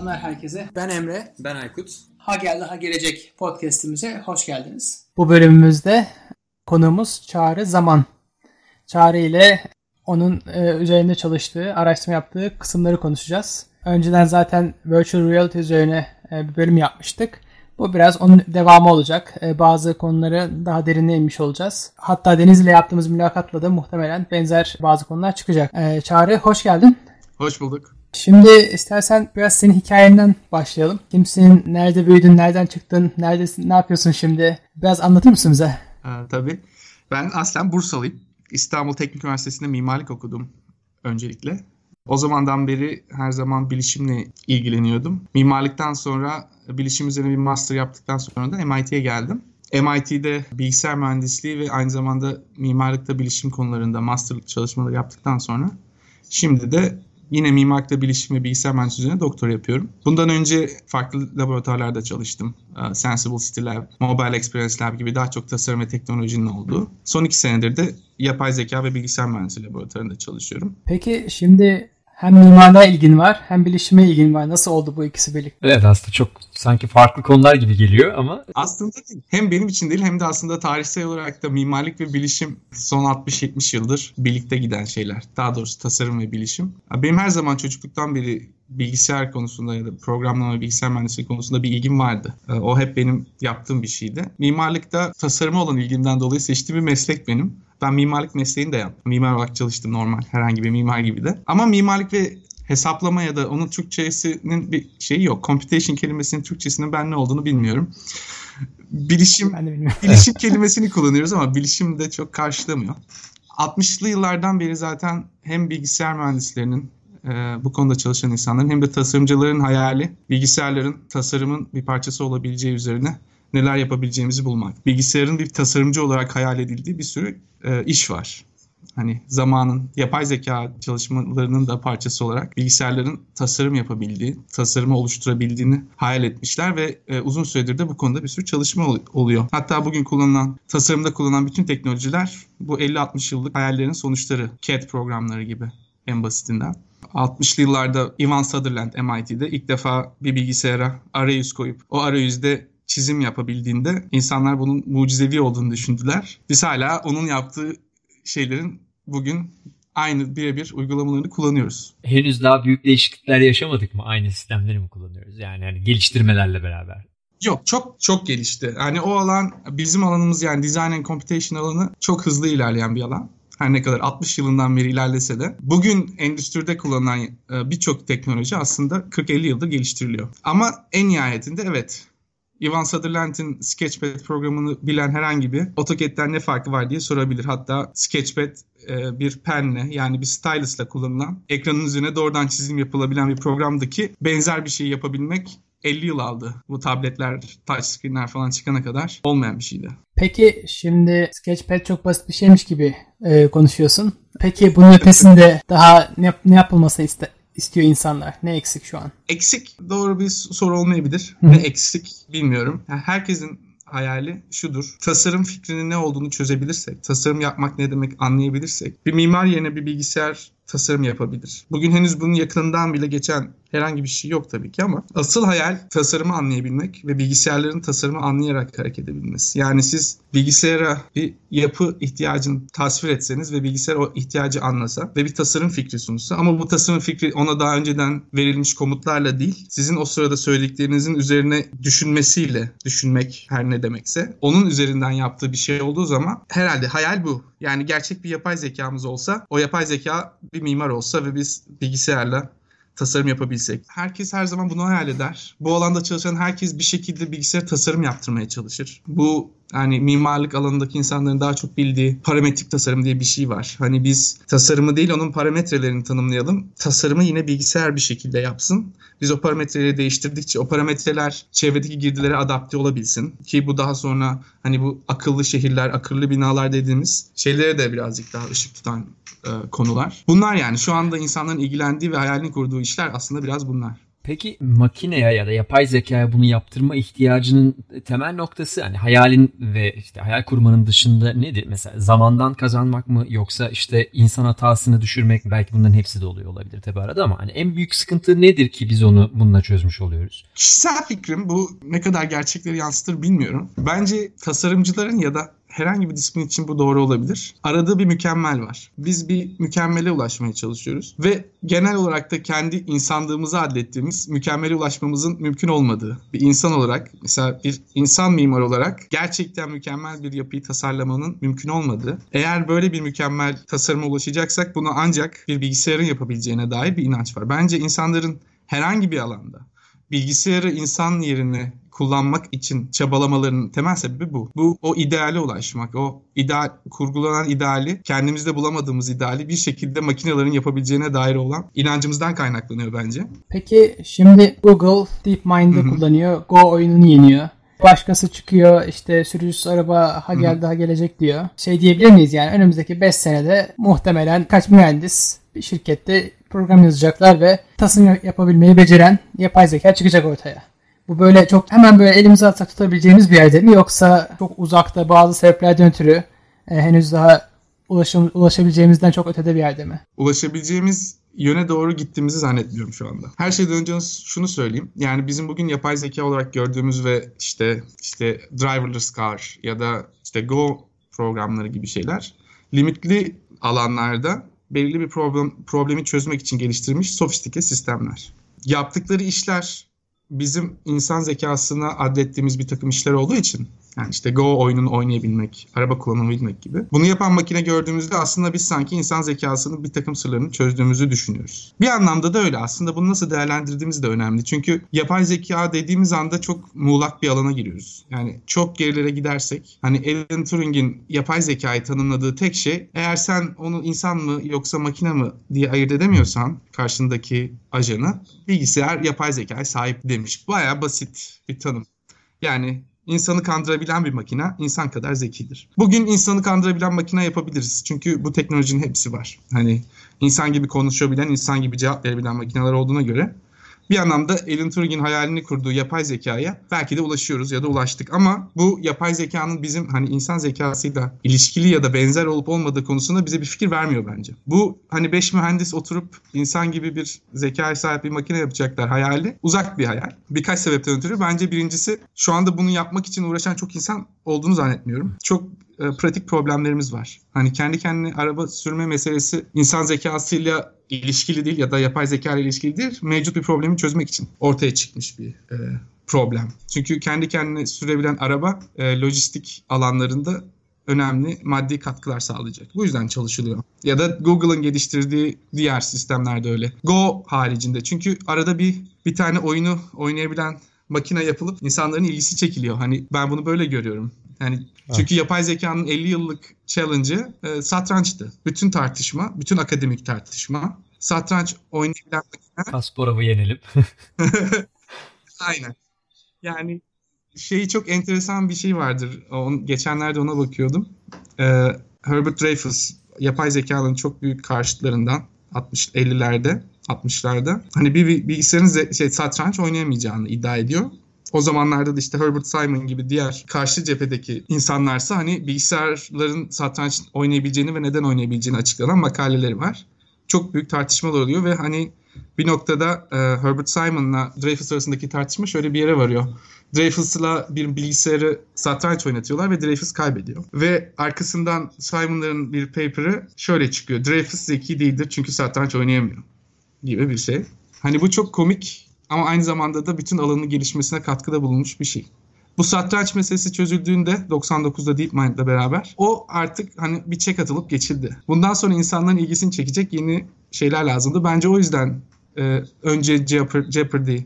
akşamlar herkese. Ben Emre. Ben Aykut. Ha geldi ha gelecek podcast'imize hoş geldiniz. Bu bölümümüzde konuğumuz Çağrı Zaman. Çağrı ile onun e, üzerinde çalıştığı, araştırma yaptığı kısımları konuşacağız. Önceden zaten virtual reality üzerine e, bir bölüm yapmıştık. Bu biraz onun devamı olacak. E, bazı konuları daha derine inmiş olacağız. Hatta Deniz ile yaptığımız mülakatla da muhtemelen benzer bazı konular çıkacak. E, Çağrı hoş geldin. Hoş bulduk. Şimdi istersen biraz senin hikayenden başlayalım. Kimsin, nerede büyüdün, nereden çıktın, neredesin, ne yapıyorsun şimdi? Biraz anlatır mısın bize? Ee, tabii. Ben aslen Bursalıyım. İstanbul Teknik Üniversitesi'nde mimarlık okudum öncelikle. O zamandan beri her zaman bilişimle ilgileniyordum. Mimarlıktan sonra bilişim üzerine bir master yaptıktan sonra da MIT'ye geldim. MIT'de bilgisayar mühendisliği ve aynı zamanda mimarlıkta bilişim konularında masterlık çalışmaları yaptıktan sonra şimdi de Yine mimarlıkta bilişim ve bilgisayar mühendisliği üzerine doktor yapıyorum. Bundan önce farklı laboratuvarlarda çalıştım. Ee, Sensible City Lab, Mobile Experience Lab gibi daha çok tasarım ve teknolojinin olduğu. Son iki senedir de yapay zeka ve bilgisayar mühendisliği laboratuvarında çalışıyorum. Peki şimdi hem mimarlığa ilgin var hem bilişime ilgin var. Nasıl oldu bu ikisi birlikte? Evet aslında çok sanki farklı konular gibi geliyor ama... Aslında değil. Hem benim için değil hem de aslında tarihsel olarak da mimarlık ve bilişim son 60-70 yıldır birlikte giden şeyler. Daha doğrusu tasarım ve bilişim. Benim her zaman çocukluktan beri bilgisayar konusunda ya da programlama bilgisayar mühendisliği konusunda bir ilgim vardı. O hep benim yaptığım bir şeydi. Mimarlıkta tasarıma olan ilgimden dolayı seçtiğim bir meslek benim. Ben mimarlık mesleğini de yaptım. Mimar olarak çalıştım normal herhangi bir mimar gibi de. Ama mimarlık ve hesaplama ya da onun Türkçesinin bir şeyi yok. Computation kelimesinin Türkçesinin ben ne olduğunu bilmiyorum. Bilişim, bilişim kelimesini kullanıyoruz ama bilişim de çok karşılamıyor. 60'lı yıllardan beri zaten hem bilgisayar mühendislerinin e, bu konuda çalışan insanların hem de tasarımcıların hayali bilgisayarların tasarımın bir parçası olabileceği üzerine neler yapabileceğimizi bulmak. Bilgisayarın bir tasarımcı olarak hayal edildiği bir sürü e, iş var. Hani zamanın yapay zeka çalışmalarının da parçası olarak bilgisayarların tasarım yapabildiği, tasarımı oluşturabildiğini hayal etmişler ve e, uzun süredir de bu konuda bir sürü çalışma ol- oluyor. Hatta bugün kullanılan, tasarımda kullanılan bütün teknolojiler bu 50-60 yıllık hayallerin sonuçları. CAD programları gibi en basitinden. 60'lı yıllarda Ivan Sutherland MIT'de ilk defa bir bilgisayara arayüz koyup o arayüzde çizim yapabildiğinde insanlar bunun mucizevi olduğunu düşündüler. Biz hala onun yaptığı şeylerin bugün aynı birebir uygulamalarını kullanıyoruz. Henüz daha büyük değişiklikler yaşamadık mı? Aynı sistemleri mi kullanıyoruz? Yani, yani geliştirmelerle beraber. Yok çok çok gelişti. Yani o alan bizim alanımız yani design and computation alanı çok hızlı ilerleyen bir alan. Her ne kadar 60 yılından beri ilerlese de bugün endüstride kullanılan e, birçok teknoloji aslında 40-50 yıldır geliştiriliyor. Ama en nihayetinde evet Ivan Sutherland'in Sketchpad programını bilen herhangi bir AutoCAD'den ne farkı var diye sorabilir. Hatta Sketchpad e, bir penle yani bir stylus'la kullanılan ekranın üzerine doğrudan çizim yapılabilen bir programdaki benzer bir şeyi yapabilmek 50 yıl aldı. Bu tabletler, touchscreen'ler falan çıkana kadar olmayan bir şeydi. Peki şimdi Sketchpad çok basit bir şeymiş gibi e, konuşuyorsun. Peki bunun ötesinde daha ne, ne yapılmasını iste, istiyor insanlar? Ne eksik şu an? Eksik doğru bir soru olmayabilir. Ne eksik bilmiyorum. Yani herkesin hayali şudur. Tasarım fikrinin ne olduğunu çözebilirsek, tasarım yapmak ne demek anlayabilirsek, bir mimar yerine bir bilgisayar tasarım yapabilir. Bugün henüz bunun yakından bile geçen herhangi bir şey yok tabii ki ama asıl hayal tasarımı anlayabilmek ve bilgisayarların tasarımı anlayarak hareket edebilmesi. Yani siz bilgisayara bir yapı ihtiyacını tasvir etseniz ve bilgisayar o ihtiyacı anlasa ve bir tasarım fikri sunsa ama bu tasarım fikri ona daha önceden verilmiş komutlarla değil, sizin o sırada söylediklerinizin üzerine düşünmesiyle düşünmek her ne demekse onun üzerinden yaptığı bir şey olduğu zaman herhalde hayal bu. Yani gerçek bir yapay zekamız olsa o yapay zeka bir mimar olsa ve biz bilgisayarla tasarım yapabilsek. Herkes her zaman bunu hayal eder. Bu alanda çalışan herkes bir şekilde bilgisayar tasarım yaptırmaya çalışır. Bu yani mimarlık alanındaki insanların daha çok bildiği parametrik tasarım diye bir şey var. Hani biz tasarımı değil onun parametrelerini tanımlayalım. Tasarımı yine bilgisayar bir şekilde yapsın. Biz o parametreleri değiştirdikçe o parametreler çevredeki girdilere adapte olabilsin. Ki bu daha sonra hani bu akıllı şehirler, akıllı binalar dediğimiz şeylere de birazcık daha ışık tutan e, konular. Bunlar yani şu anda insanların ilgilendiği ve hayalini kurduğu işler aslında biraz bunlar. Peki makineye ya da yapay zekaya bunu yaptırma ihtiyacının temel noktası hani hayalin ve işte hayal kurmanın dışında nedir? Mesela zamandan kazanmak mı yoksa işte insan hatasını düşürmek mi? Belki bunların hepsi de oluyor olabilir tabii arada ama hani en büyük sıkıntı nedir ki biz onu bununla çözmüş oluyoruz? Kişisel fikrim bu ne kadar gerçekleri yansıtır bilmiyorum. Bence tasarımcıların ya da herhangi bir disiplin için bu doğru olabilir. Aradığı bir mükemmel var. Biz bir mükemmele ulaşmaya çalışıyoruz ve genel olarak da kendi insanlığımızı adlettiğimiz mükemmele ulaşmamızın mümkün olmadığı bir insan olarak mesela bir insan mimar olarak gerçekten mükemmel bir yapıyı tasarlamanın mümkün olmadığı. Eğer böyle bir mükemmel tasarıma ulaşacaksak bunu ancak bir bilgisayarın yapabileceğine dair bir inanç var. Bence insanların herhangi bir alanda bilgisayarı insan yerine kullanmak için çabalamalarının temel sebebi bu. Bu o ideale ulaşmak, o ideal kurgulanan ideali kendimizde bulamadığımız ideali bir şekilde makinelerin yapabileceğine dair olan inancımızdan kaynaklanıyor bence. Peki şimdi Google DeepMind'ı kullanıyor, Go oyununu yeniyor. Başkası çıkıyor işte sürücüsüz araba ha geldi ha gelecek diyor. Şey diyebilir miyiz yani önümüzdeki 5 senede muhtemelen kaç mühendis bir şirkette program yazacaklar ve tasarım yapabilmeyi beceren yapay zeka çıkacak ortaya. Bu böyle çok hemen böyle elimize atsak tutabileceğimiz bir yerde mi yoksa çok uzakta bazı sebeplerden ötürü e, henüz daha ulaşım, ulaşabileceğimizden çok ötede bir yerde mi? Ulaşabileceğimiz yöne doğru gittiğimizi zannetmiyorum şu anda. Her şeyden önce şunu söyleyeyim. Yani bizim bugün yapay zeka olarak gördüğümüz ve işte işte driverless car ya da işte Go programları gibi şeyler limitli alanlarda belirli bir problem problemi çözmek için geliştirilmiş sofistike sistemler. Yaptıkları işler bizim insan zekasına adettiğimiz bir takım işler olduğu için yani işte Go oyununu oynayabilmek, araba kullanabilmek gibi. Bunu yapan makine gördüğümüzde aslında biz sanki insan zekasının bir takım sırlarını çözdüğümüzü düşünüyoruz. Bir anlamda da öyle. Aslında bunu nasıl değerlendirdiğimiz de önemli. Çünkü yapay zeka dediğimiz anda çok muğlak bir alana giriyoruz. Yani çok gerilere gidersek hani Alan Turing'in yapay zekayı tanımladığı tek şey eğer sen onu insan mı yoksa makine mi diye ayırt edemiyorsan karşındaki ajanı bilgisayar yapay zekaya sahip demiş. Baya basit bir tanım. Yani insanı kandırabilen bir makine insan kadar zekidir. Bugün insanı kandırabilen makine yapabiliriz. Çünkü bu teknolojinin hepsi var. Hani insan gibi konuşabilen, insan gibi cevap verebilen makineler olduğuna göre bir anlamda Alan Turing'in hayalini kurduğu yapay zekaya belki de ulaşıyoruz ya da ulaştık. Ama bu yapay zekanın bizim hani insan zekasıyla ilişkili ya da benzer olup olmadığı konusunda bize bir fikir vermiyor bence. Bu hani beş mühendis oturup insan gibi bir zekaya sahip bir makine yapacaklar hayali uzak bir hayal. Birkaç sebepten ötürü bence birincisi şu anda bunu yapmak için uğraşan çok insan olduğunu zannetmiyorum. Çok e, pratik problemlerimiz var. Hani kendi kendine araba sürme meselesi insan zekasıyla ilişkili değil ya da yapay zeka ile ilişkili değil. Mevcut bir problemi çözmek için ortaya çıkmış bir e, problem. Çünkü kendi kendine sürebilen araba e, lojistik alanlarında önemli maddi katkılar sağlayacak. Bu yüzden çalışılıyor. Ya da Google'ın geliştirdiği diğer sistemlerde öyle. Go haricinde. Çünkü arada bir bir tane oyunu oynayabilen makine yapılıp insanların ilgisi çekiliyor. Hani ben bunu böyle görüyorum. Yani çünkü yapay zekanın 50 yıllık challenge'ı e, satrançtı. Bütün tartışma, bütün akademik tartışma satranç oynayabilen makine. Kasparov'u yenelim. Aynen. Yani şeyi çok enteresan bir şey vardır. On, geçenlerde ona bakıyordum. Ee, Herbert Dreyfus yapay zekanın çok büyük karşıtlarından 60 50'lerde 60'larda hani bir bilgisayarın şey, satranç oynayamayacağını iddia ediyor. O zamanlarda da işte Herbert Simon gibi diğer karşı cephedeki insanlarsa hani bilgisayarların satranç oynayabileceğini ve neden oynayabileceğini açıklanan makaleleri var. Çok büyük tartışmalar oluyor ve hani bir noktada e, Herbert Simon'la Dreyfus arasındaki tartışma şöyle bir yere varıyor. Dreyfus'la bir bilgisayarı satranç oynatıyorlar ve Dreyfus kaybediyor. Ve arkasından Simon'ların bir paper'ı şöyle çıkıyor. Dreyfus zeki değildir çünkü satranç oynayamıyor gibi bir şey. Hani bu çok komik ama aynı zamanda da bütün alanın gelişmesine katkıda bulunmuş bir şey. Bu satranç meselesi çözüldüğünde 99'da DeepMind'le beraber o artık hani bir çek atılıp geçildi. Bundan sonra insanların ilgisini çekecek yeni şeyler lazımdı. Bence o yüzden e, önce Jeopardy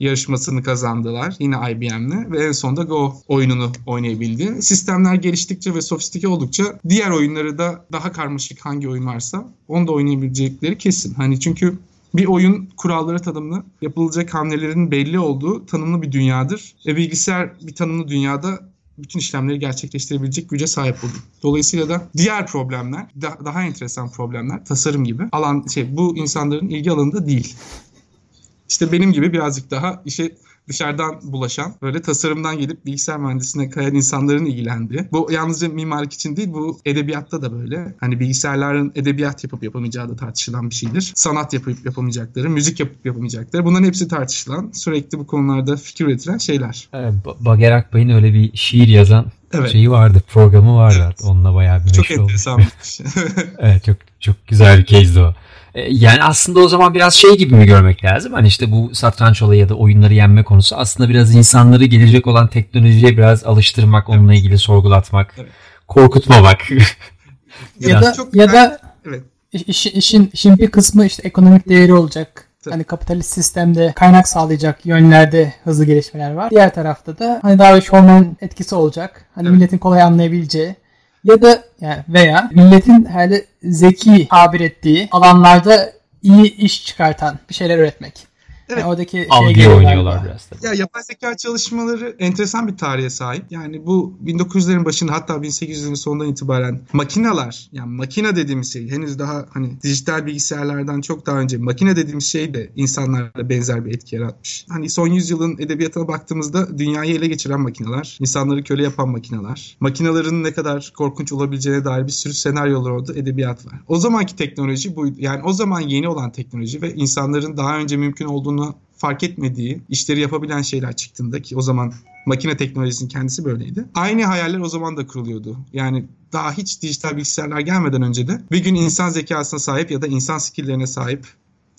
yarışmasını kazandılar yine IBM'le ve en sonunda Go oyununu oynayabildi. Sistemler geliştikçe ve sofistike oldukça diğer oyunları da daha karmaşık hangi oyun varsa onu da oynayabilecekleri kesin. Hani çünkü bir oyun kuralları tanımlı, yapılacak hamlelerin belli olduğu tanımlı bir dünyadır. E bilgisayar bir tanımlı dünyada bütün işlemleri gerçekleştirebilecek güce sahip olur. Dolayısıyla da diğer problemler, da, daha enteresan problemler, tasarım gibi alan şey bu insanların ilgi alanında değil. işte benim gibi birazcık daha işe dışarıdan bulaşan, böyle tasarımdan gelip bilgisayar mühendisliğine kayan insanların ilgilendiği. Bu yalnızca mimarlık için değil, bu edebiyatta da böyle. Hani bilgisayarların edebiyat yapıp yapamayacağı da tartışılan bir şeydir. Sanat yapıp yapamayacakları, müzik yapıp yapamayacakları. Bunların hepsi tartışılan, sürekli bu konularda fikir üretilen şeyler. Evet, Bager Akbay'ın öyle bir şiir yazan evet. şeyi vardı, programı vardı. Evet. Onunla bayağı bir Çok enteresan bir şey. evet, çok çok güzel bir case'di o. E, yani aslında o zaman biraz şey gibi mi görmek lazım? Hani işte bu satranç olayı ya da oyunları yenme konusu aslında biraz insanları gelecek olan teknolojiye biraz alıştırmak, evet. onunla ilgili sorgulatmak, evet. korkutmamak. ya da çok ya da evet. iş, işin işin bir kısmı işte ekonomik değeri olacak. Tabii. Hani kapitalist sistemde kaynak sağlayacak yönlerde hızlı gelişmeler var. Diğer tarafta da hani daha bir showman etkisi olacak. Hani evet. milletin kolay anlayabileceği ya da yani veya milletin hele zeki tabir ettiği alanlarda iyi iş çıkartan bir şeyler üretmek. Evet. Yani oradaki Algıya oynuyorlar biraz da. Ya yapay zeka çalışmaları enteresan bir tarihe sahip. Yani bu 1900'lerin başında hatta 1800'lerin sonundan itibaren makineler yani makine dediğimiz şey henüz daha hani dijital bilgisayarlardan çok daha önce makine dediğimiz şey de insanlarla benzer bir etki yaratmış. Hani son yüzyılın edebiyatına baktığımızda dünyayı ele geçiren makineler, insanları köle yapan makineler, makinelerin ne kadar korkunç olabileceğine dair bir sürü senaryolar orada edebiyat var. O zamanki teknoloji buydu. Yani o zaman yeni olan teknoloji ve insanların daha önce mümkün olduğunu olduğunu fark etmediği işleri yapabilen şeyler çıktığında ki o zaman makine teknolojisinin kendisi böyleydi. Aynı hayaller o zaman da kuruluyordu. Yani daha hiç dijital bilgisayarlar gelmeden önce de bir gün insan zekasına sahip ya da insan skilllerine sahip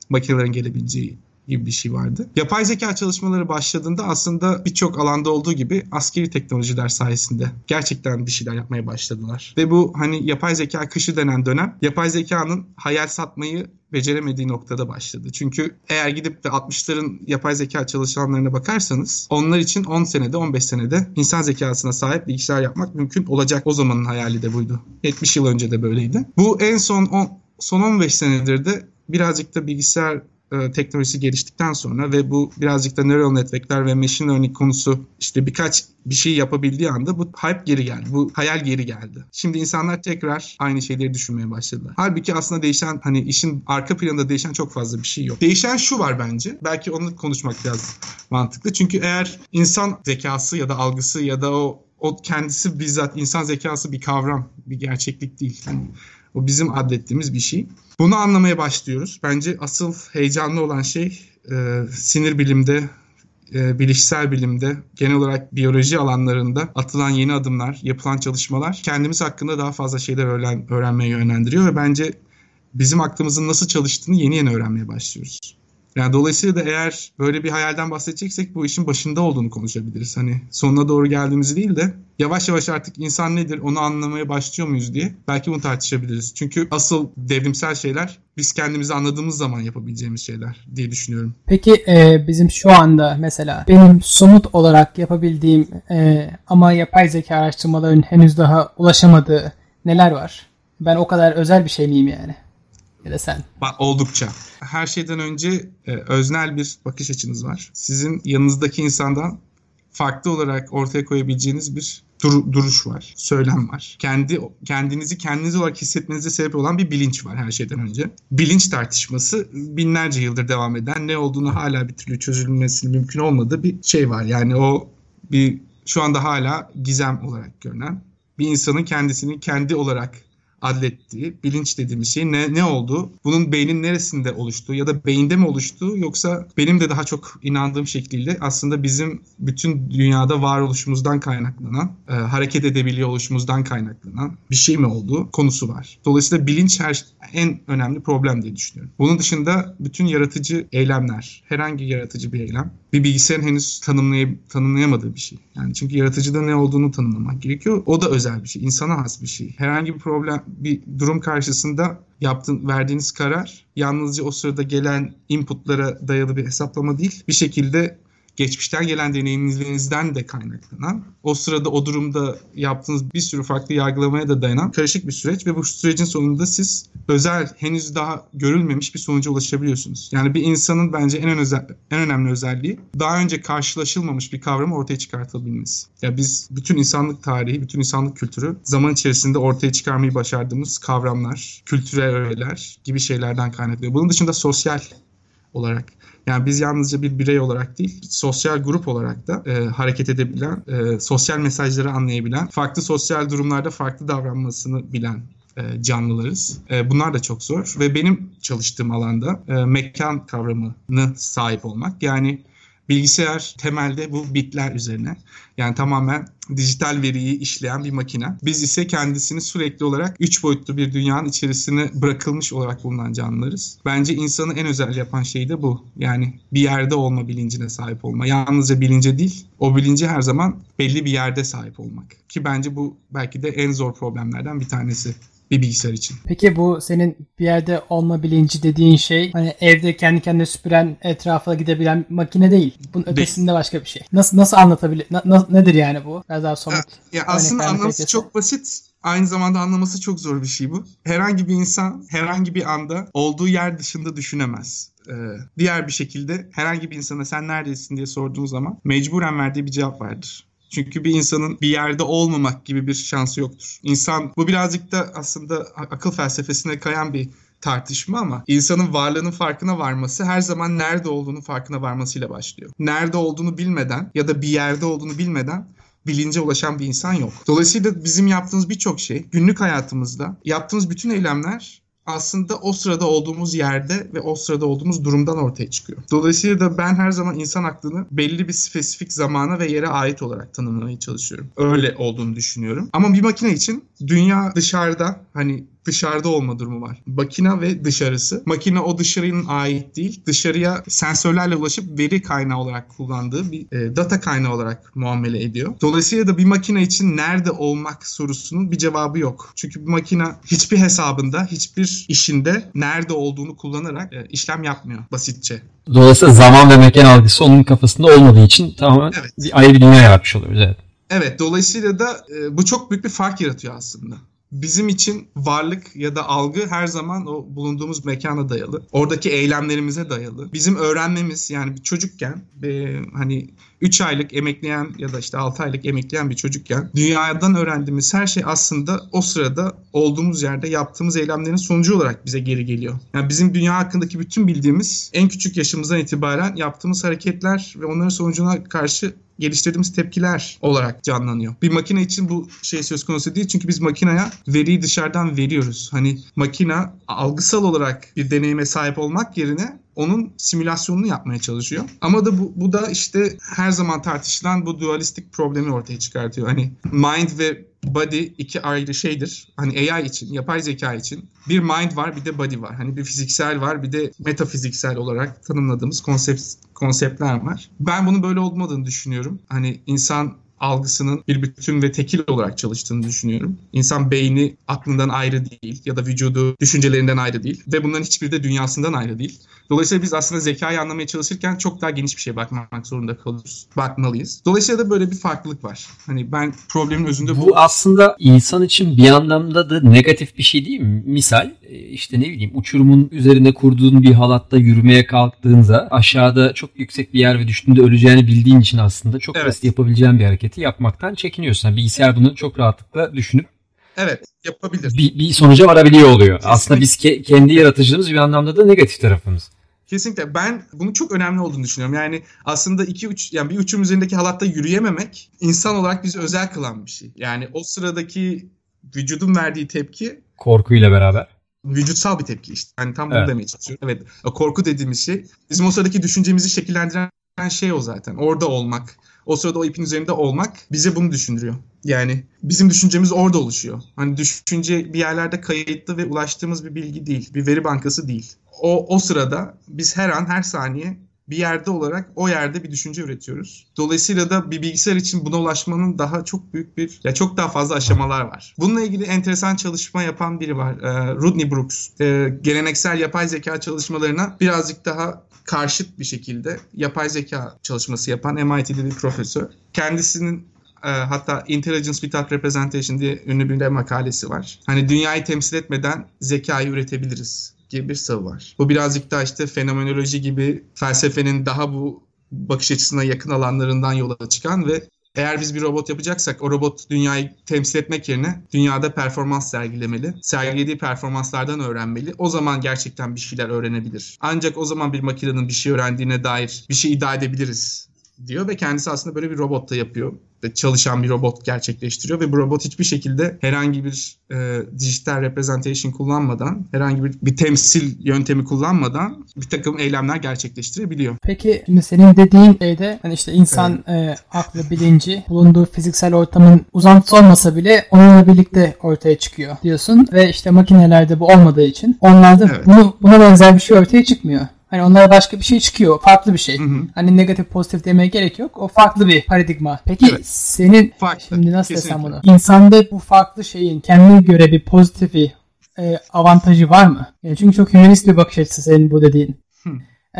makinelerin gelebileceği gibi bir şey vardı. Yapay zeka çalışmaları başladığında aslında birçok alanda olduğu gibi askeri teknolojiler sayesinde gerçekten bir şeyler yapmaya başladılar. Ve bu hani yapay zeka kışı denen dönem yapay zekanın hayal satmayı beceremediği noktada başladı. Çünkü eğer gidip de 60'ların yapay zeka çalışanlarına bakarsanız onlar için 10 senede 15 senede insan zekasına sahip bilgisayar yapmak mümkün olacak. O zamanın hayali de buydu. 70 yıl önce de böyleydi. Bu en son 10, son 15 senedir de birazcık da bilgisayar e, teknolojisi geliştikten sonra ve bu birazcık da neural networkler ve machine learning konusu işte birkaç bir şey yapabildiği anda bu hype geri geldi. Bu hayal geri geldi. Şimdi insanlar tekrar aynı şeyleri düşünmeye başladılar. Halbuki aslında değişen hani işin arka planında değişen çok fazla bir şey yok. Değişen şu var bence. Belki onu konuşmak biraz mantıklı. Çünkü eğer insan zekası ya da algısı ya da o o kendisi bizzat insan zekası bir kavram, bir gerçeklik değil. Yani o bizim adettiğimiz bir şey. Bunu anlamaya başlıyoruz. Bence asıl heyecanlı olan şey e, sinir bilimde, e, bilişsel bilimde, genel olarak biyoloji alanlarında atılan yeni adımlar, yapılan çalışmalar kendimiz hakkında daha fazla şeyler öğren, öğrenmeye yönlendiriyor ve bence bizim aklımızın nasıl çalıştığını yeni yeni öğrenmeye başlıyoruz. Yani dolayısıyla da eğer böyle bir hayalden bahsedeceksek bu işin başında olduğunu konuşabiliriz. Hani sonuna doğru geldiğimizi değil de yavaş yavaş artık insan nedir onu anlamaya başlıyor muyuz diye belki bunu tartışabiliriz. Çünkü asıl devrimsel şeyler biz kendimizi anladığımız zaman yapabileceğimiz şeyler diye düşünüyorum. Peki e, bizim şu anda mesela benim somut olarak yapabildiğim e, ama yapay zeka araştırmaların henüz daha ulaşamadığı neler var? Ben o kadar özel bir şey miyim yani? Ya da sen? Oldukça. Her şeyden önce e, öznel bir bakış açınız var. Sizin yanınızdaki insandan farklı olarak ortaya koyabileceğiniz bir dur, duruş var, söylem var. Kendi kendinizi kendiniz olarak hissetmenize sebep olan bir bilinç var her şeyden önce. Bilinç tartışması binlerce yıldır devam eden ne olduğunu hala bir türlü çözülmesi mümkün olmadığı bir şey var. Yani o bir şu anda hala gizem olarak görünen bir insanın kendisini kendi olarak adlettiği bilinç dediğimiz şey ne, ne oldu? Bunun beynin neresinde oluştu ya da beyinde mi oluştu yoksa benim de daha çok inandığım şekliyle aslında bizim bütün dünyada varoluşumuzdan kaynaklanan, e, hareket edebiliyor oluşumuzdan kaynaklanan bir şey mi oldu konusu var. Dolayısıyla bilinç her en önemli problem diye düşünüyorum. Bunun dışında bütün yaratıcı eylemler, herhangi yaratıcı bir eylem bir bilgisayarın henüz tanımlay tanımlayamadığı bir şey. Yani çünkü yaratıcıda ne olduğunu tanımlamak gerekiyor. O da özel bir şey, insana has bir şey. Herhangi bir problem, bir durum karşısında yaptığın, verdiğiniz karar yalnızca o sırada gelen inputlara dayalı bir hesaplama değil. Bir şekilde geçmişten gelen deneyimlerinizden de kaynaklanan, o sırada o durumda yaptığınız bir sürü farklı yargılamaya da dayanan karışık bir süreç ve bu sürecin sonunda siz özel, henüz daha görülmemiş bir sonuca ulaşabiliyorsunuz. Yani bir insanın bence en, özel, en önemli özelliği daha önce karşılaşılmamış bir kavramı ortaya çıkartabilmesi. Ya yani biz bütün insanlık tarihi, bütün insanlık kültürü zaman içerisinde ortaya çıkarmayı başardığımız kavramlar, kültürel öğeler gibi şeylerden kaynaklanıyor. Bunun dışında sosyal olarak. Yani biz yalnızca bir birey olarak değil, sosyal grup olarak da e, hareket edebilen, e, sosyal mesajları anlayabilen, farklı sosyal durumlarda farklı davranmasını bilen e, canlılarız. E, bunlar da çok zor ve benim çalıştığım alanda e, mekan kavramını sahip olmak. Yani Bilgisayar temelde bu bitler üzerine. Yani tamamen dijital veriyi işleyen bir makine. Biz ise kendisini sürekli olarak üç boyutlu bir dünyanın içerisine bırakılmış olarak bulunan canlılarız. Bence insanı en özel yapan şey de bu. Yani bir yerde olma bilincine sahip olma. Yalnızca bilince değil, o bilinci her zaman belli bir yerde sahip olmak. Ki bence bu belki de en zor problemlerden bir tanesi bir bilgisayar için. Peki bu senin bir yerde olma bilinci dediğin şey hani evde kendi kendine süpüren etrafa gidebilen makine değil. Bunun ötesinde değil. başka bir şey. Nasıl nasıl anlatabilir? Na, nedir yani bu? Biraz daha somut. Ya, ya aslında anlaması çok basit. Aynı zamanda anlaması çok zor bir şey bu. Herhangi bir insan herhangi bir anda olduğu yer dışında düşünemez. Ee, diğer bir şekilde herhangi bir insana sen neredesin diye sorduğun zaman mecburen verdiği bir cevap vardır. Çünkü bir insanın bir yerde olmamak gibi bir şansı yoktur. İnsan bu birazcık da aslında akıl felsefesine kayan bir tartışma ama insanın varlığının farkına varması her zaman nerede olduğunu farkına varmasıyla başlıyor. Nerede olduğunu bilmeden ya da bir yerde olduğunu bilmeden bilince ulaşan bir insan yok. Dolayısıyla bizim yaptığımız birçok şey günlük hayatımızda yaptığımız bütün eylemler aslında o sırada olduğumuz yerde ve o sırada olduğumuz durumdan ortaya çıkıyor. Dolayısıyla da ben her zaman insan aklını belli bir spesifik zamana ve yere ait olarak tanımlamaya çalışıyorum. Öyle olduğunu düşünüyorum. Ama bir makine için dünya dışarıda hani dışarıda olma durumu var. Makine ve dışarısı. Makine o dışarının ait değil. Dışarıya sensörlerle ulaşıp veri kaynağı olarak kullandığı bir e, data kaynağı olarak muamele ediyor. Dolayısıyla da bir makine için nerede olmak sorusunun bir cevabı yok. Çünkü bir makine hiçbir hesabında, hiçbir işinde nerede olduğunu kullanarak e, işlem yapmıyor basitçe. Dolayısıyla zaman ve mekan algısı onun kafasında olmadığı için tamamen evet. bir ayrı bir dünya yaratmış oluyoruz. Evet. Evet dolayısıyla da e, bu çok büyük bir fark yaratıyor aslında bizim için varlık ya da algı her zaman o bulunduğumuz mekana dayalı. Oradaki eylemlerimize dayalı. Bizim öğrenmemiz yani bir çocukken e, hani 3 aylık emekleyen ya da işte 6 aylık emekleyen bir çocukken dünyadan öğrendiğimiz her şey aslında o sırada olduğumuz yerde yaptığımız eylemlerin sonucu olarak bize geri geliyor. Yani bizim dünya hakkındaki bütün bildiğimiz en küçük yaşımızdan itibaren yaptığımız hareketler ve onların sonucuna karşı geliştirdiğimiz tepkiler olarak canlanıyor. Bir makine için bu şey söz konusu değil çünkü biz makineye veriyi dışarıdan veriyoruz. Hani makina algısal olarak bir deneyime sahip olmak yerine onun simülasyonunu yapmaya çalışıyor. Ama da bu, bu da işte her zaman tartışılan bu dualistik problemi ortaya çıkartıyor. Hani mind ve body iki ayrı şeydir. Hani AI için, yapay zeka için bir mind var bir de body var. Hani bir fiziksel var bir de metafiziksel olarak tanımladığımız konsept konseptler var. Ben bunun böyle olmadığını düşünüyorum. Hani insan algısının bir bütün ve tekil olarak çalıştığını düşünüyorum. İnsan beyni aklından ayrı değil ya da vücudu düşüncelerinden ayrı değil ve bunların hiçbiri de dünyasından ayrı değil. Dolayısıyla biz aslında zekayı anlamaya çalışırken çok daha geniş bir şeye bakmak zorunda kalıyoruz. Bakmalıyız. Dolayısıyla da böyle bir farklılık var. Hani ben problemin özünde bu. Bu aslında insan için bir anlamda da negatif bir şey değil mi? Misal e, işte ne bileyim uçurumun üzerine kurduğun bir halatta yürümeye kalktığında aşağıda çok yüksek bir yer ve düştüğünde öleceğini bildiğin için aslında çok evet. basit yapabileceğin bir hareketi yapmaktan çekiniyorsun. Yani bilgisayar bunu çok rahatlıkla düşünüp Evet yapabilir. Bir, bir sonuca varabiliyor oluyor. Kesinlikle. Aslında biz ke- kendi yaratıcılığımız bir anlamda da negatif tarafımız. Kesinlikle. Ben bunun çok önemli olduğunu düşünüyorum. Yani aslında iki uç yani bir uçum üzerindeki halatta yürüyememek insan olarak bizi özel kılan bir şey. Yani o sıradaki vücudun verdiği tepki korkuyla beraber vücutsal bir tepki işte. Yani tam bunu evet. demeye çalışıyorum. Evet. Korku dediğimiz şey bizim o sıradaki düşüncemizi şekillendiren şey o zaten. Orada olmak. O sırada o ipin üzerinde olmak bize bunu düşündürüyor. Yani bizim düşüncemiz orada oluşuyor. Hani düşünce bir yerlerde kayıtlı ve ulaştığımız bir bilgi değil. Bir veri bankası değil o, o sırada biz her an her saniye bir yerde olarak o yerde bir düşünce üretiyoruz. Dolayısıyla da bir bilgisayar için buna ulaşmanın daha çok büyük bir ya çok daha fazla aşamalar var. Bununla ilgili enteresan çalışma yapan biri var. E, Rodney Brooks. E, geleneksel yapay zeka çalışmalarına birazcık daha karşıt bir şekilde yapay zeka çalışması yapan MIT'de bir profesör. Kendisinin e, hatta Intelligence Without Representation diye ünlü bir makalesi var. Hani dünyayı temsil etmeden zekayı üretebiliriz gibi bir savı var. Bu birazcık daha işte fenomenoloji gibi felsefenin daha bu bakış açısına yakın alanlarından yola çıkan ve Eğer biz bir robot yapacaksak o robot dünyayı temsil etmek yerine dünyada performans sergilemeli. Sergilediği performanslardan öğrenmeli. O zaman gerçekten bir şeyler öğrenebilir. Ancak o zaman bir makinenin bir şey öğrendiğine dair bir şey iddia edebiliriz diyor ve kendisi aslında böyle bir robot da yapıyor çalışan bir robot gerçekleştiriyor ve bu robot hiçbir şekilde herhangi bir e, dijital representation kullanmadan, herhangi bir, bir temsil yöntemi kullanmadan bir takım eylemler gerçekleştirebiliyor. Peki senin dediğin şeyde hani işte insan evet. e, aklı, bilinci bulunduğu fiziksel ortamın uzantısı olmasa bile onunla birlikte ortaya çıkıyor diyorsun ve işte makinelerde bu olmadığı için onlarda evet. bunu buna benzer bir şey ortaya çıkmıyor. Hani onlara başka bir şey çıkıyor. Farklı bir şey. Hı hı. Hani negatif pozitif demeye gerek yok. O farklı bir paradigma. Peki evet. senin farklı. şimdi nasıl Kesinlikle. desem bunu? İnsanda bu farklı şeyin kendine göre bir pozitifi e, avantajı var mı? Yani çünkü çok hümanist bir bakış açısı senin bu dediğin. Hı.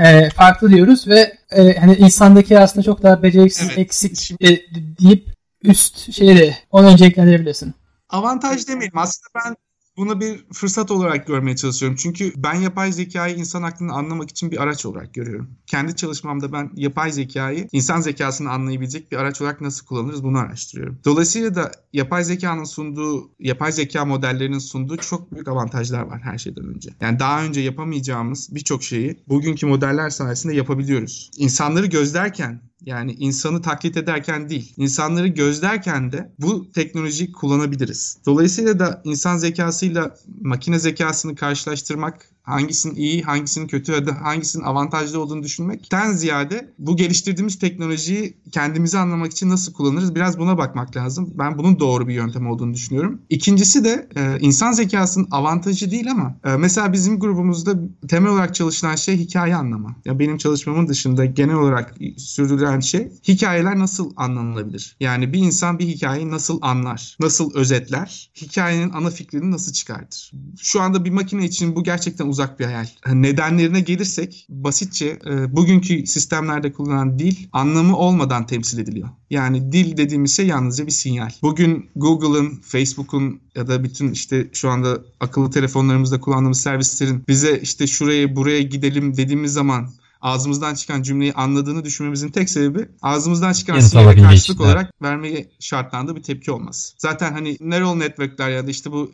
E, farklı diyoruz ve e, hani insandaki aslında çok daha beceriksiz, evet. eksik Şimdi... e, deyip üst şeyi de onu önceliklendirebilirsin. Avantaj demeyelim. Aslında ben Buna bir fırsat olarak görmeye çalışıyorum. Çünkü ben yapay zekayı insan aklını anlamak için bir araç olarak görüyorum. Kendi çalışmamda ben yapay zekayı insan zekasını anlayabilecek bir araç olarak nasıl kullanırız bunu araştırıyorum. Dolayısıyla da yapay zekanın sunduğu, yapay zeka modellerinin sunduğu çok büyük avantajlar var her şeyden önce. Yani daha önce yapamayacağımız birçok şeyi bugünkü modeller sayesinde yapabiliyoruz. İnsanları gözlerken yani insanı taklit ederken değil, insanları gözlerken de bu teknolojiyi kullanabiliriz. Dolayısıyla da insan zekasıyla makine zekasını karşılaştırmak hangisinin iyi, hangisinin kötü ya da hangisinin avantajlı olduğunu düşünmekten ziyade bu geliştirdiğimiz teknolojiyi kendimizi anlamak için nasıl kullanırız biraz buna bakmak lazım. Ben bunun doğru bir yöntem olduğunu düşünüyorum. İkincisi de e, insan zekasının avantajı değil ama e, mesela bizim grubumuzda temel olarak çalışılan şey hikaye anlama. Ya benim çalışmamın dışında genel olarak sürdürülen şey hikayeler nasıl anlanılabilir? Yani bir insan bir hikayeyi nasıl anlar? Nasıl özetler? Hikayenin ana fikrini nasıl çıkartır? Şu anda bir makine için bu gerçekten uzak bir hayal. Nedenlerine gelirsek basitçe e, bugünkü sistemlerde kullanılan dil anlamı olmadan temsil ediliyor. Yani dil dediğimiz şey yalnızca bir sinyal. Bugün Google'ın, Facebook'un ya da bütün işte şu anda akıllı telefonlarımızda kullandığımız servislerin bize işte şuraya buraya gidelim dediğimiz zaman ağzımızdan çıkan cümleyi anladığını düşünmemizin tek sebebi ağzımızdan çıkan sinyale karşılık olarak vermeye şartlandığı bir tepki olmaz. Zaten hani neural networkler ya da işte bu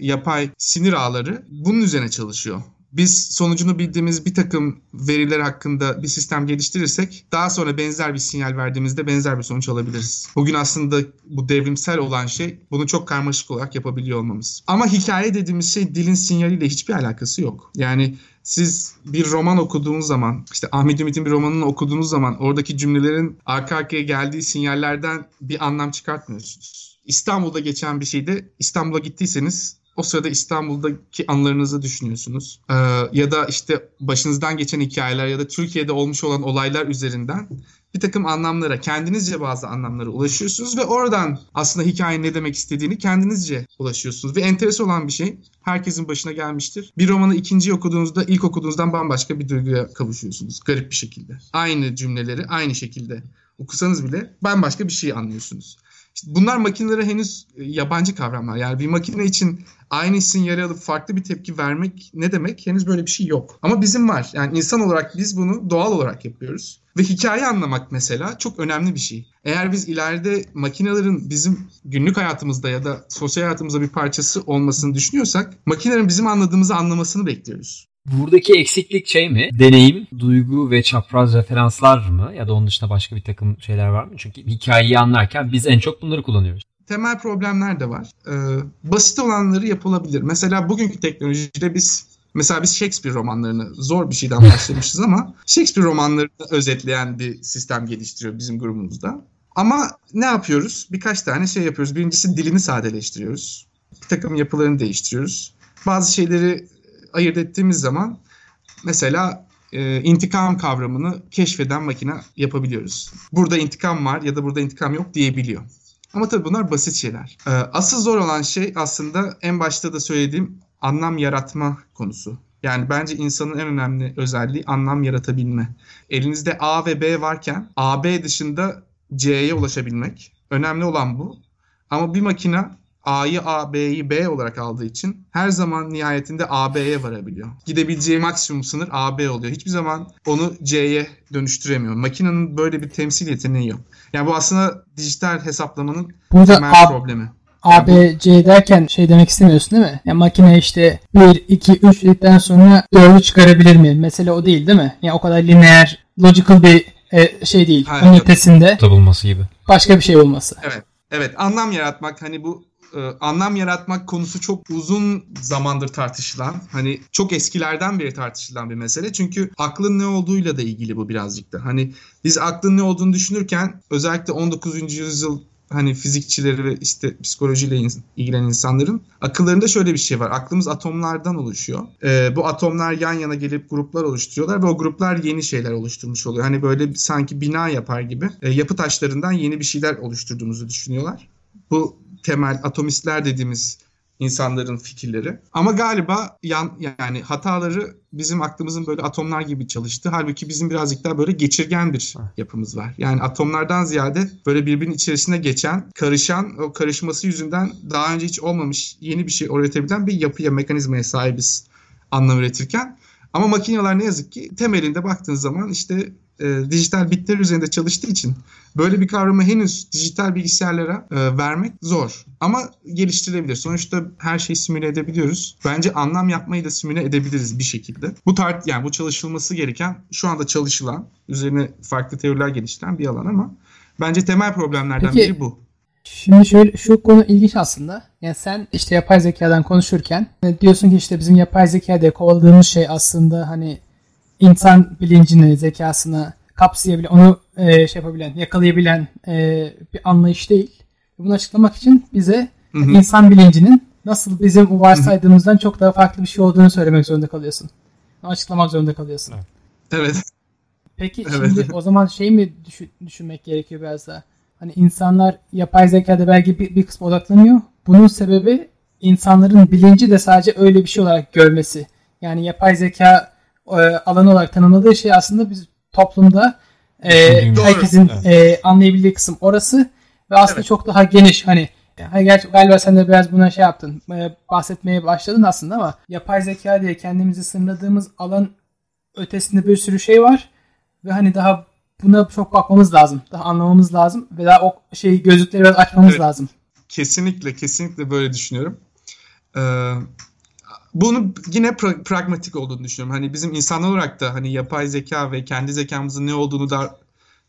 yapay sinir ağları bunun üzerine çalışıyor biz sonucunu bildiğimiz bir takım veriler hakkında bir sistem geliştirirsek daha sonra benzer bir sinyal verdiğimizde benzer bir sonuç alabiliriz. Bugün aslında bu devrimsel olan şey bunu çok karmaşık olarak yapabiliyor olmamız. Ama hikaye dediğimiz şey dilin sinyaliyle hiçbir alakası yok. Yani siz bir roman okuduğunuz zaman işte Ahmet Ümit'in bir romanını okuduğunuz zaman oradaki cümlelerin arka arkaya geldiği sinyallerden bir anlam çıkartmıyorsunuz. İstanbul'da geçen bir şeyde İstanbul'a gittiyseniz o sırada İstanbul'daki anılarınızı düşünüyorsunuz. Ee, ya da işte başınızdan geçen hikayeler ya da Türkiye'de olmuş olan olaylar üzerinden bir takım anlamlara, kendinizce bazı anlamlara ulaşıyorsunuz ve oradan aslında hikayenin ne demek istediğini kendinizce ulaşıyorsunuz. Ve enteresan olan bir şey, herkesin başına gelmiştir. Bir romanı ikinci okuduğunuzda ilk okuduğunuzdan bambaşka bir duyguya kavuşuyorsunuz. Garip bir şekilde. Aynı cümleleri aynı şekilde okusanız bile bambaşka bir şey anlıyorsunuz. İşte bunlar makinelere henüz e, yabancı kavramlar. Yani bir makine için aynı sinyali alıp farklı bir tepki vermek ne demek? Henüz böyle bir şey yok. Ama bizim var. Yani insan olarak biz bunu doğal olarak yapıyoruz. Ve hikaye anlamak mesela çok önemli bir şey. Eğer biz ileride makinelerin bizim günlük hayatımızda ya da sosyal hayatımızda bir parçası olmasını düşünüyorsak makinelerin bizim anladığımızı anlamasını bekliyoruz. Buradaki eksiklik şey mi? Deneyim, duygu ve çapraz referanslar mı? Ya da onun dışında başka bir takım şeyler var mı? Çünkü hikayeyi anlarken biz en çok bunları kullanıyoruz. Temel problemler de var. Ee, basit olanları yapılabilir. Mesela bugünkü teknolojide biz Mesela biz Shakespeare romanlarını zor bir şeyden başlamışız ama Shakespeare romanlarını özetleyen bir sistem geliştiriyor bizim grubumuzda. Ama ne yapıyoruz? Birkaç tane şey yapıyoruz. Birincisi dilini sadeleştiriyoruz. Bir takım yapılarını değiştiriyoruz. Bazı şeyleri ayırt ettiğimiz zaman mesela e, intikam kavramını keşfeden makine yapabiliyoruz. Burada intikam var ya da burada intikam yok diyebiliyor. Ama tabii bunlar basit şeyler. E, asıl zor olan şey aslında en başta da söylediğim anlam yaratma konusu. Yani bence insanın en önemli özelliği anlam yaratabilme. Elinizde A ve B varken A, B dışında C'ye ulaşabilmek. Önemli olan bu. Ama bir makine A'yı A, B'yi B olarak aldığı için her zaman nihayetinde A, B'ye varabiliyor. Gidebileceği maksimum sınır A, B oluyor. Hiçbir zaman onu C'ye dönüştüremiyor. Makinenin böyle bir temsil yeteneği yok. Yani bu aslında dijital hesaplamanın Burada temel A, problemi. A, B, C derken şey demek istemiyorsun değil mi? Yani makine işte 1, 2, 3 dedikten sonra 4'ü çıkarabilir mi? Mesele o değil değil mi? Yani o kadar lineer, logical bir e, şey değil. Hayır, Onun ötesinde gibi. başka bir şey olması. Evet. Evet anlam yaratmak hani bu e, anlam yaratmak konusu çok uzun zamandır tartışılan hani çok eskilerden beri tartışılan bir mesele. Çünkü aklın ne olduğuyla da ilgili bu birazcık da. Hani biz aklın ne olduğunu düşünürken özellikle 19. yüzyıl hani fizikçileri ve işte psikolojiyle in- ilgilenen insanların akıllarında şöyle bir şey var. Aklımız atomlardan oluşuyor. Ee, bu atomlar yan yana gelip gruplar oluşturuyorlar ve o gruplar yeni şeyler oluşturmuş oluyor. Hani böyle sanki bina yapar gibi e, yapı taşlarından yeni bir şeyler oluşturduğumuzu düşünüyorlar. Bu temel atomistler dediğimiz insanların fikirleri. Ama galiba yan, yani hataları bizim aklımızın böyle atomlar gibi çalıştı. Halbuki bizim birazcık daha böyle geçirgen bir yapımız var. Yani atomlardan ziyade böyle birbirinin içerisine geçen, karışan, o karışması yüzünden daha önce hiç olmamış yeni bir şey üretebilen bir yapıya, mekanizmaya sahibiz anlam üretirken. Ama makineler ne yazık ki temelinde baktığın zaman işte e, dijital bitler üzerinde çalıştığı için böyle bir kavramı henüz dijital bilgisayarlara e, vermek zor. Ama geliştirilebilir. Sonuçta her şeyi simüle edebiliyoruz. Bence anlam yapmayı da simüle edebiliriz bir şekilde. Bu tart yani bu çalışılması gereken şu anda çalışılan, üzerine farklı teoriler geliştiren bir alan ama bence temel problemlerden Peki, biri bu. Şimdi şöyle şu konu ilginç aslında. Yani sen işte yapay zekadan konuşurken e, diyorsun ki işte bizim yapay zeka diye kovaladığımız şey aslında hani insan bilincini, zekasını kapsayabilen, onu e, şey yapabilen, yakalayabilen e, bir anlayış değil. Bunu açıklamak için bize Hı hı. insan bilincinin nasıl bizim varsaydığımızdan çok daha farklı bir şey olduğunu söylemek zorunda kalıyorsun. Açıklamak zorunda kalıyorsun. Evet. Peki Evet. şimdi o zaman şey mi düşün- düşünmek gerekiyor biraz daha? Hani insanlar yapay zekada belki bir, bir kısmı odaklanıyor. Bunun sebebi insanların bilinci de sadece öyle bir şey olarak görmesi. Yani yapay zeka e, alanı olarak tanımladığı şey aslında biz toplumda e, Doğru. herkesin e, anlayabildiği kısım orası ve aslında Evet. çok daha geniş hani Hani gerçi galiba sen de biraz buna şey yaptın. e, bahsetmeye başladın aslında ama yapay zeka diye kendimizi sınırladığımız alan ötesinde bir sürü şey var. Ve hani daha buna çok bakmamız lazım. Daha anlamamız lazım. Ve daha o şeyi gözlükleri biraz açmamız Evet. lazım. Kesinlikle, kesinlikle böyle düşünüyorum. Ee, bunu yine pra- pragmatik olduğunu düşünüyorum. Hani bizim insan olarak da hani yapay zeka ve kendi zekamızın ne olduğunu da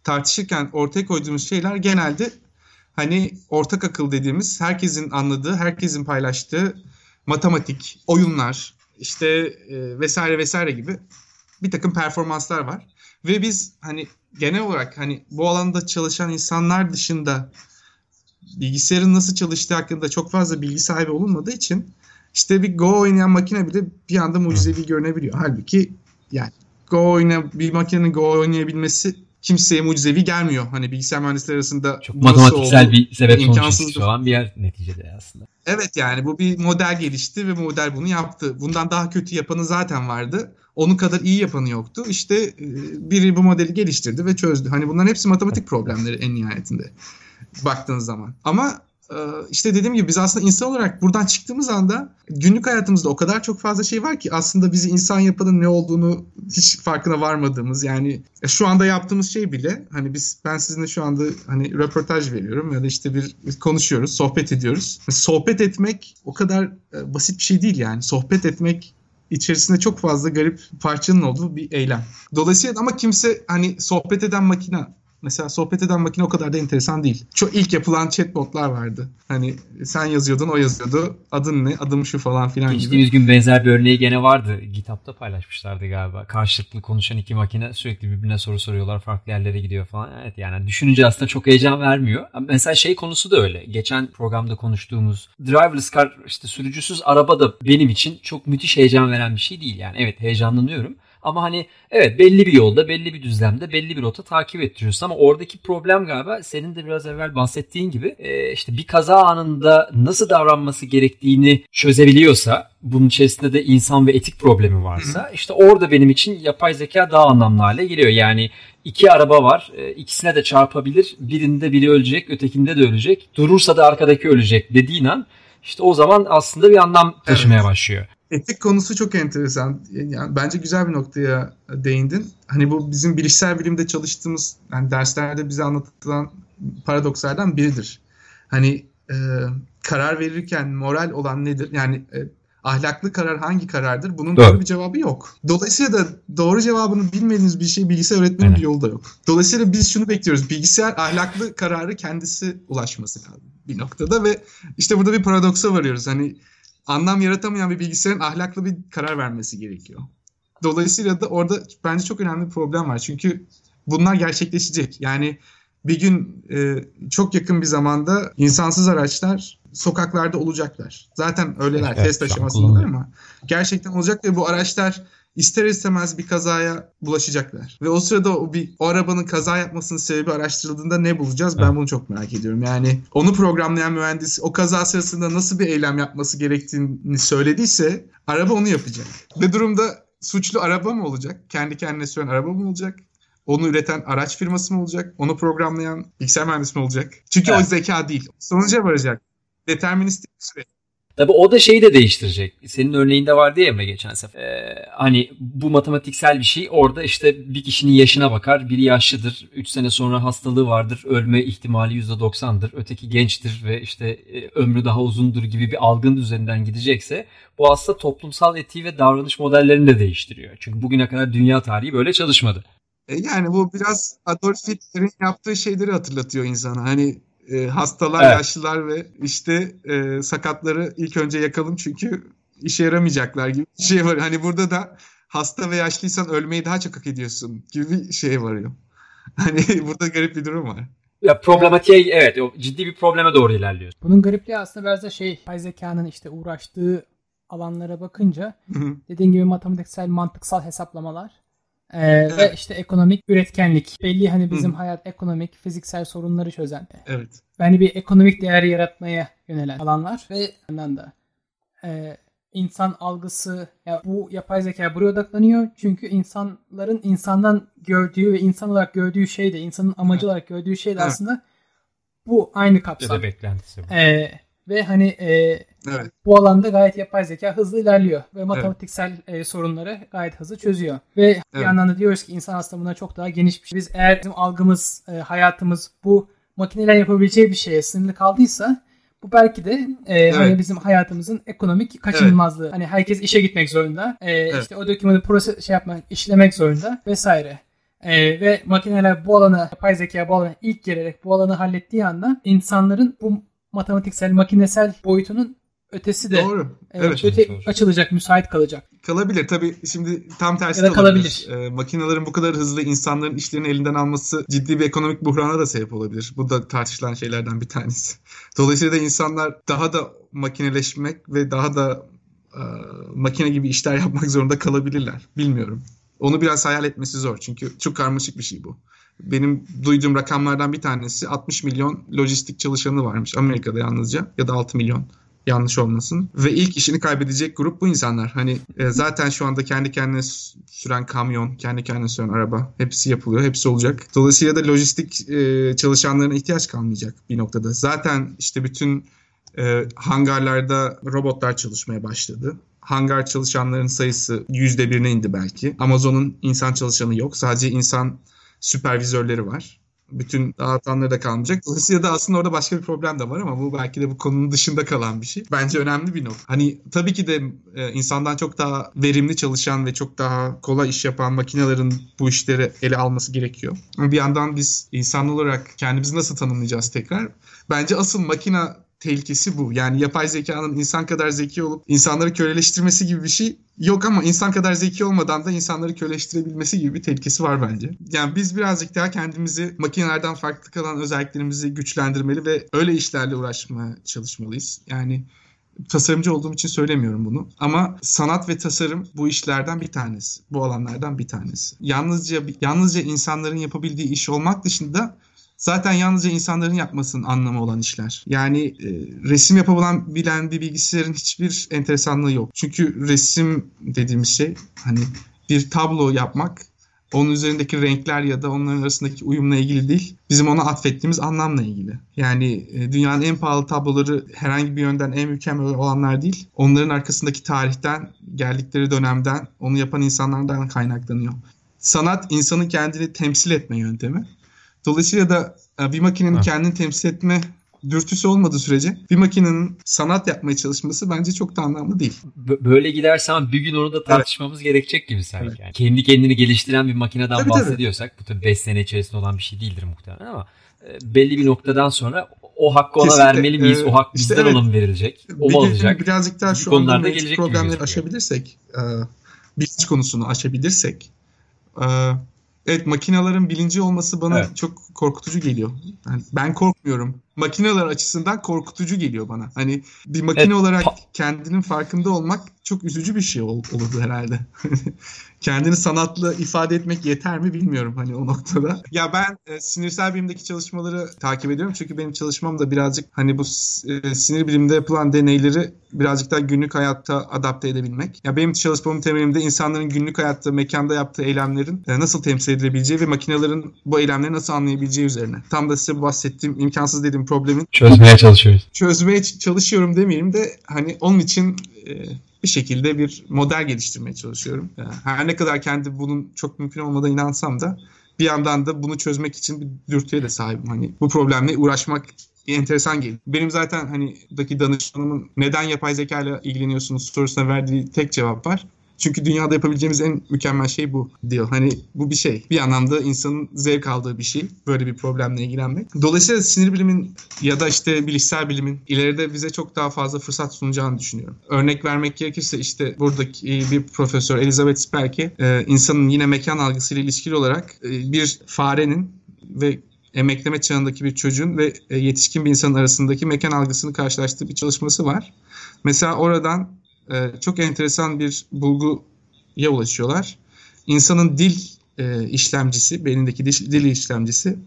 tartışırken ortaya koyduğumuz şeyler genelde hani ortak akıl dediğimiz herkesin anladığı, herkesin paylaştığı matematik, oyunlar, işte e, vesaire vesaire gibi bir takım performanslar var. Ve biz hani genel olarak hani bu alanda çalışan insanlar dışında bilgisayarın nasıl çalıştığı hakkında çok fazla bilgi sahibi olunmadığı için işte bir Go oynayan makine bile bir anda mucizevi görünebiliyor. Halbuki yani Go oyna bir makinenin Go oynayabilmesi kimseye mucizevi gelmiyor. Hani bilgisayar mühendisleri arasında Çok matematiksel oldu. bir sebep ilişkisi olan bir yer neticede aslında. Evet yani bu bir model gelişti ve model bunu yaptı. Bundan daha kötü yapanı zaten vardı. Onun kadar iyi yapanı yoktu. İşte e, biri bu modeli geliştirdi ve çözdü. Hani bunların hepsi matematik problemleri en nihayetinde baktığınız zaman. Ama işte dediğim gibi biz aslında insan olarak buradan çıktığımız anda günlük hayatımızda o kadar çok fazla şey var ki aslında bizi insan yapanın ne olduğunu hiç farkına varmadığımız yani e, şu anda yaptığımız şey bile hani biz ben sizinle şu anda hani röportaj veriyorum ya da işte bir bir konuşuyoruz, sohbet ediyoruz. Sohbet etmek o kadar e, basit bir şey değil yani. Sohbet etmek içerisinde çok fazla garip parçanın olduğu bir eylem. Dolayısıyla ama kimse hani sohbet eden makine Mesela sohbet eden makine o kadar da enteresan değil. Çok ilk yapılan chatbotlar vardı. Hani sen yazıyordun, o yazıyordu. Adın ne? Adım şu falan filan gibi. Geçtiğimiz gün benzer bir örneği gene vardı. GitHub'ta paylaşmışlardı galiba. Karşılıklı konuşan iki makine sürekli birbirine soru soruyorlar. Farklı yerlere gidiyor falan. Evet yani düşününce aslında çok heyecan vermiyor. Mesela şey konusu da öyle. Geçen programda konuştuğumuz driverless car işte sürücüsüz araba da benim için çok müthiş heyecan veren bir şey değil. Yani evet heyecanlanıyorum. Ama hani evet belli bir yolda, belli bir düzlemde, belli bir rota takip ettiriyorsun. Ama oradaki problem galiba senin de biraz evvel bahsettiğin gibi e, işte bir kaza anında nasıl davranması gerektiğini çözebiliyorsa, bunun içerisinde de insan ve etik problemi varsa işte orada benim için yapay zeka daha anlamlı hale geliyor. Yani iki araba var, e, ikisine de çarpabilir. Birinde biri ölecek, ötekinde de ölecek. Durursa da arkadaki ölecek dediğin an işte o zaman aslında bir anlam taşımaya başlıyor. Etik konusu çok enteresan. Yani bence güzel bir noktaya değindin. Hani bu bizim bilişsel bilimde çalıştığımız, yani derslerde bize anlatılan paradokslardan biridir. Hani e, karar verirken moral olan nedir? Yani e, ahlaklı karar hangi karardır? Bunun doğru bir cevabı yok. Dolayısıyla da doğru cevabını bilmediğiniz bir şey bilgisayar öğretmenin evet. bir yolu da yok. Dolayısıyla biz şunu bekliyoruz. Bilgisayar ahlaklı kararı kendisi ulaşması lazım bir noktada ve işte burada bir paradoksa varıyoruz. Hani anlam yaratamayan bir bilgisayarın ahlaklı bir karar vermesi gerekiyor. Dolayısıyla da orada bence çok önemli bir problem var. Çünkü bunlar gerçekleşecek. Yani bir gün e, çok yakın bir zamanda insansız araçlar sokaklarda olacaklar. Zaten öyleler evet, test aşamasındalar ama gerçekten olacak ve bu araçlar ister istemez bir kazaya bulaşacaklar. Ve o sırada o bir o arabanın kaza yapmasının sebebi araştırıldığında ne bulacağız? Ben bunu çok merak ediyorum. Yani onu programlayan mühendis o kaza sırasında nasıl bir eylem yapması gerektiğini söylediyse araba onu yapacak. Ve durumda suçlu araba mı olacak? Kendi kendine süren araba mı olacak? Onu üreten araç firması mı olacak? Onu programlayan bilgisayar mühendisi mi olacak? Çünkü evet. o zeka değil. Sonuca varacak. Deterministik bir süreç. Tabii o da şeyi de değiştirecek. Senin örneğinde vardı ya Emre geçen sefer. Ee, hani bu matematiksel bir şey. Orada işte bir kişinin yaşına bakar. Biri yaşlıdır. 3 sene sonra hastalığı vardır. Ölme ihtimali %90'dır. Öteki gençtir ve işte e, ömrü daha uzundur gibi bir algının üzerinden gidecekse bu aslında toplumsal etiği ve davranış modellerini de değiştiriyor. Çünkü bugüne kadar dünya tarihi böyle çalışmadı. E yani bu biraz Adolf Hitler'in yaptığı şeyleri hatırlatıyor insana. Hani e, hastalar, evet. yaşlılar ve işte e, sakatları ilk önce yakalım çünkü işe yaramayacaklar gibi bir şey var. Hani burada da hasta ve yaşlıysan ölmeyi daha çok hak ediyorsun gibi bir şey varıyor. Hani burada garip bir durum var. Ya problematiğe evet ciddi bir probleme doğru ilerliyor. Bunun garipliği aslında biraz da şey yapay zekanın işte uğraştığı alanlara bakınca dediğin gibi matematiksel mantıksal hesaplamalar ee, evet. Ve işte ekonomik üretkenlik. Belli hani bizim Hı. hayat ekonomik, fiziksel sorunları çözen. Evet. Yani bir ekonomik değer yaratmaya yönelen alanlar ve yandan da e, insan algısı ya bu yapay zeka buraya odaklanıyor. Çünkü insanların insandan gördüğü ve insan olarak gördüğü şey de insanın amacı olarak gördüğü şey de evet. aslında bu aynı kapsam. Ya da beklentisi. Ee, ve hani e, evet. bu alanda gayet yapay zeka hızlı ilerliyor ve matematiksel evet. e, sorunları gayet hızlı çözüyor. Ve evet. bir yandan da diyoruz ki insan aslında buna çok daha geniş bir şey. Biz eğer bizim algımız, e, hayatımız bu makineler yapabileceği bir şeye sınırlı kaldıysa bu belki de e, evet. hani bizim hayatımızın ekonomik kaçınılmazlığı. Evet. Hani herkes işe gitmek zorunda. E, evet. işte o dokümanı proses şey yapmak, işlemek zorunda vesaire. Ee, ve makineler bu alana, yapay zeka bu alana ilk gelerek bu alanı hallettiği anda insanların bu matematiksel, makinesel boyutunun ötesi de Doğru. Evet, evet öte doğru. açılacak, müsait kalacak. Kalabilir. Tabii şimdi tam tersi ya da kalabilir. E, makinelerin bu kadar hızlı insanların işlerini elinden alması ciddi bir ekonomik buhrana da sebep olabilir. Bu da tartışılan şeylerden bir tanesi. Dolayısıyla da insanlar daha da makineleşmek ve daha da e, makine gibi işler yapmak zorunda kalabilirler. Bilmiyorum. Onu biraz hayal etmesi zor çünkü çok karmaşık bir şey bu. Benim duyduğum rakamlardan bir tanesi 60 milyon lojistik çalışanı varmış Amerika'da yalnızca ya da 6 milyon yanlış olmasın. Ve ilk işini kaybedecek grup bu insanlar. Hani e, zaten şu anda kendi kendine süren kamyon, kendi kendine süren araba hepsi yapılıyor, hepsi olacak. Dolayısıyla da lojistik e, çalışanlarına ihtiyaç kalmayacak bir noktada. Zaten işte bütün e, hangarlarda robotlar çalışmaya başladı. Hangar çalışanların sayısı yüzde birine indi belki. Amazon'un insan çalışanı yok. Sadece insan süpervizörleri var. Bütün dağıtanları da kalmayacak. Dolayısıyla da aslında orada başka bir problem de var ama bu belki de bu konunun dışında kalan bir şey. Bence önemli bir nokta. Hani tabii ki de e, insandan çok daha verimli çalışan ve çok daha kolay iş yapan makinelerin bu işleri ele alması gerekiyor. Ama bir yandan biz insan olarak kendimizi nasıl tanımlayacağız tekrar? Bence asıl makina tehlikesi bu. Yani yapay zekanın insan kadar zeki olup insanları köleleştirmesi gibi bir şey yok ama insan kadar zeki olmadan da insanları köleleştirebilmesi gibi bir tehlikesi var bence. Yani biz birazcık daha kendimizi makinelerden farklı kalan özelliklerimizi güçlendirmeli ve öyle işlerle uğraşmaya çalışmalıyız. Yani tasarımcı olduğum için söylemiyorum bunu. Ama sanat ve tasarım bu işlerden bir tanesi. Bu alanlardan bir tanesi. Yalnızca yalnızca insanların yapabildiği iş olmak dışında zaten yalnızca insanların yapmasının anlamı olan işler. Yani e, resim yapabilen bilen bir bilgisayarın hiçbir enteresanlığı yok. Çünkü resim dediğimiz şey hani bir tablo yapmak onun üzerindeki renkler ya da onların arasındaki uyumla ilgili değil. Bizim ona atfettiğimiz anlamla ilgili. Yani e, dünyanın en pahalı tabloları herhangi bir yönden en mükemmel olanlar değil. Onların arkasındaki tarihten, geldikleri dönemden, onu yapan insanlardan kaynaklanıyor. Sanat insanın kendini temsil etme yöntemi. Dolayısıyla da e, bir makinenin kendini temsil etme dürtüsü olmadığı sürece bir makinenin sanat yapmaya çalışması bence çok da anlamlı değil. Böyle gidersen bir gün onu da tartışmamız evet. gerekecek gibi sanki. Evet. Yani kendi kendini geliştiren bir makineden tabii, bahsediyorsak tabii. bu tabii 5 sene içerisinde olan bir şey değildir muhtemelen ama e, belli bir noktadan sonra o hakkı ona Kesinlikle. vermeli miyiz? Ee, o hak bizden işte evet, ona mı verilecek? O mu alacak? Birazcık daha şu anda problemleri aşabilirsek, e, bilinç konusunu aşabilirsek, e, evet makinaların bilinci olması bana evet. çok korkutucu geliyor. Yani ben korkmuyorum makineler açısından korkutucu geliyor bana. Hani bir makine evet. olarak kendinin farkında olmak çok üzücü bir şey ol, olurdu herhalde. Kendini sanatla ifade etmek yeter mi bilmiyorum hani o noktada. Ya ben e, sinirsel bilimdeki çalışmaları takip ediyorum çünkü benim çalışmam da birazcık hani bu e, sinir bilimde yapılan deneyleri birazcık daha günlük hayatta adapte edebilmek. Ya benim çalışmamın temelinde insanların günlük hayatta mekanda yaptığı eylemlerin e, nasıl temsil edilebileceği ve makinelerin bu eylemleri nasıl anlayabileceği üzerine. Tam da size bahsettiğim imkansız dediğim problemin çözmeye çalışıyoruz. Çözmeye çalışıyorum demeyeyim de hani onun için e, bir şekilde bir model geliştirmeye çalışıyorum. Yani her ne kadar kendi bunun çok mümkün olmadığına inansam da bir yandan da bunu çözmek için bir dürtüye de sahibim. Hani bu problemle uğraşmak enteresan geliyor. Benim zaten hani buradaki danışmanımın neden yapay zeka ile ilgileniyorsunuz sorusuna verdiği tek cevap var. Çünkü dünyada yapabileceğimiz en mükemmel şey bu diyor. Hani bu bir şey. Bir anlamda insanın zevk aldığı bir şey. Böyle bir problemle ilgilenmek. Dolayısıyla sinir bilimin ya da işte bilişsel bilimin ileride bize çok daha fazla fırsat sunacağını düşünüyorum. Örnek vermek gerekirse işte buradaki bir profesör Elizabeth Spelke e, insanın yine mekan algısıyla ilişkili olarak e, bir farenin ve emekleme çağındaki bir çocuğun ve e, yetişkin bir insanın arasındaki mekan algısını karşılaştığı bir çalışması var. Mesela oradan e, çok enteresan bir bulguya ulaşıyorlar. İnsanın dil e, işlemcisi, beynindeki dil, dil işlemcisi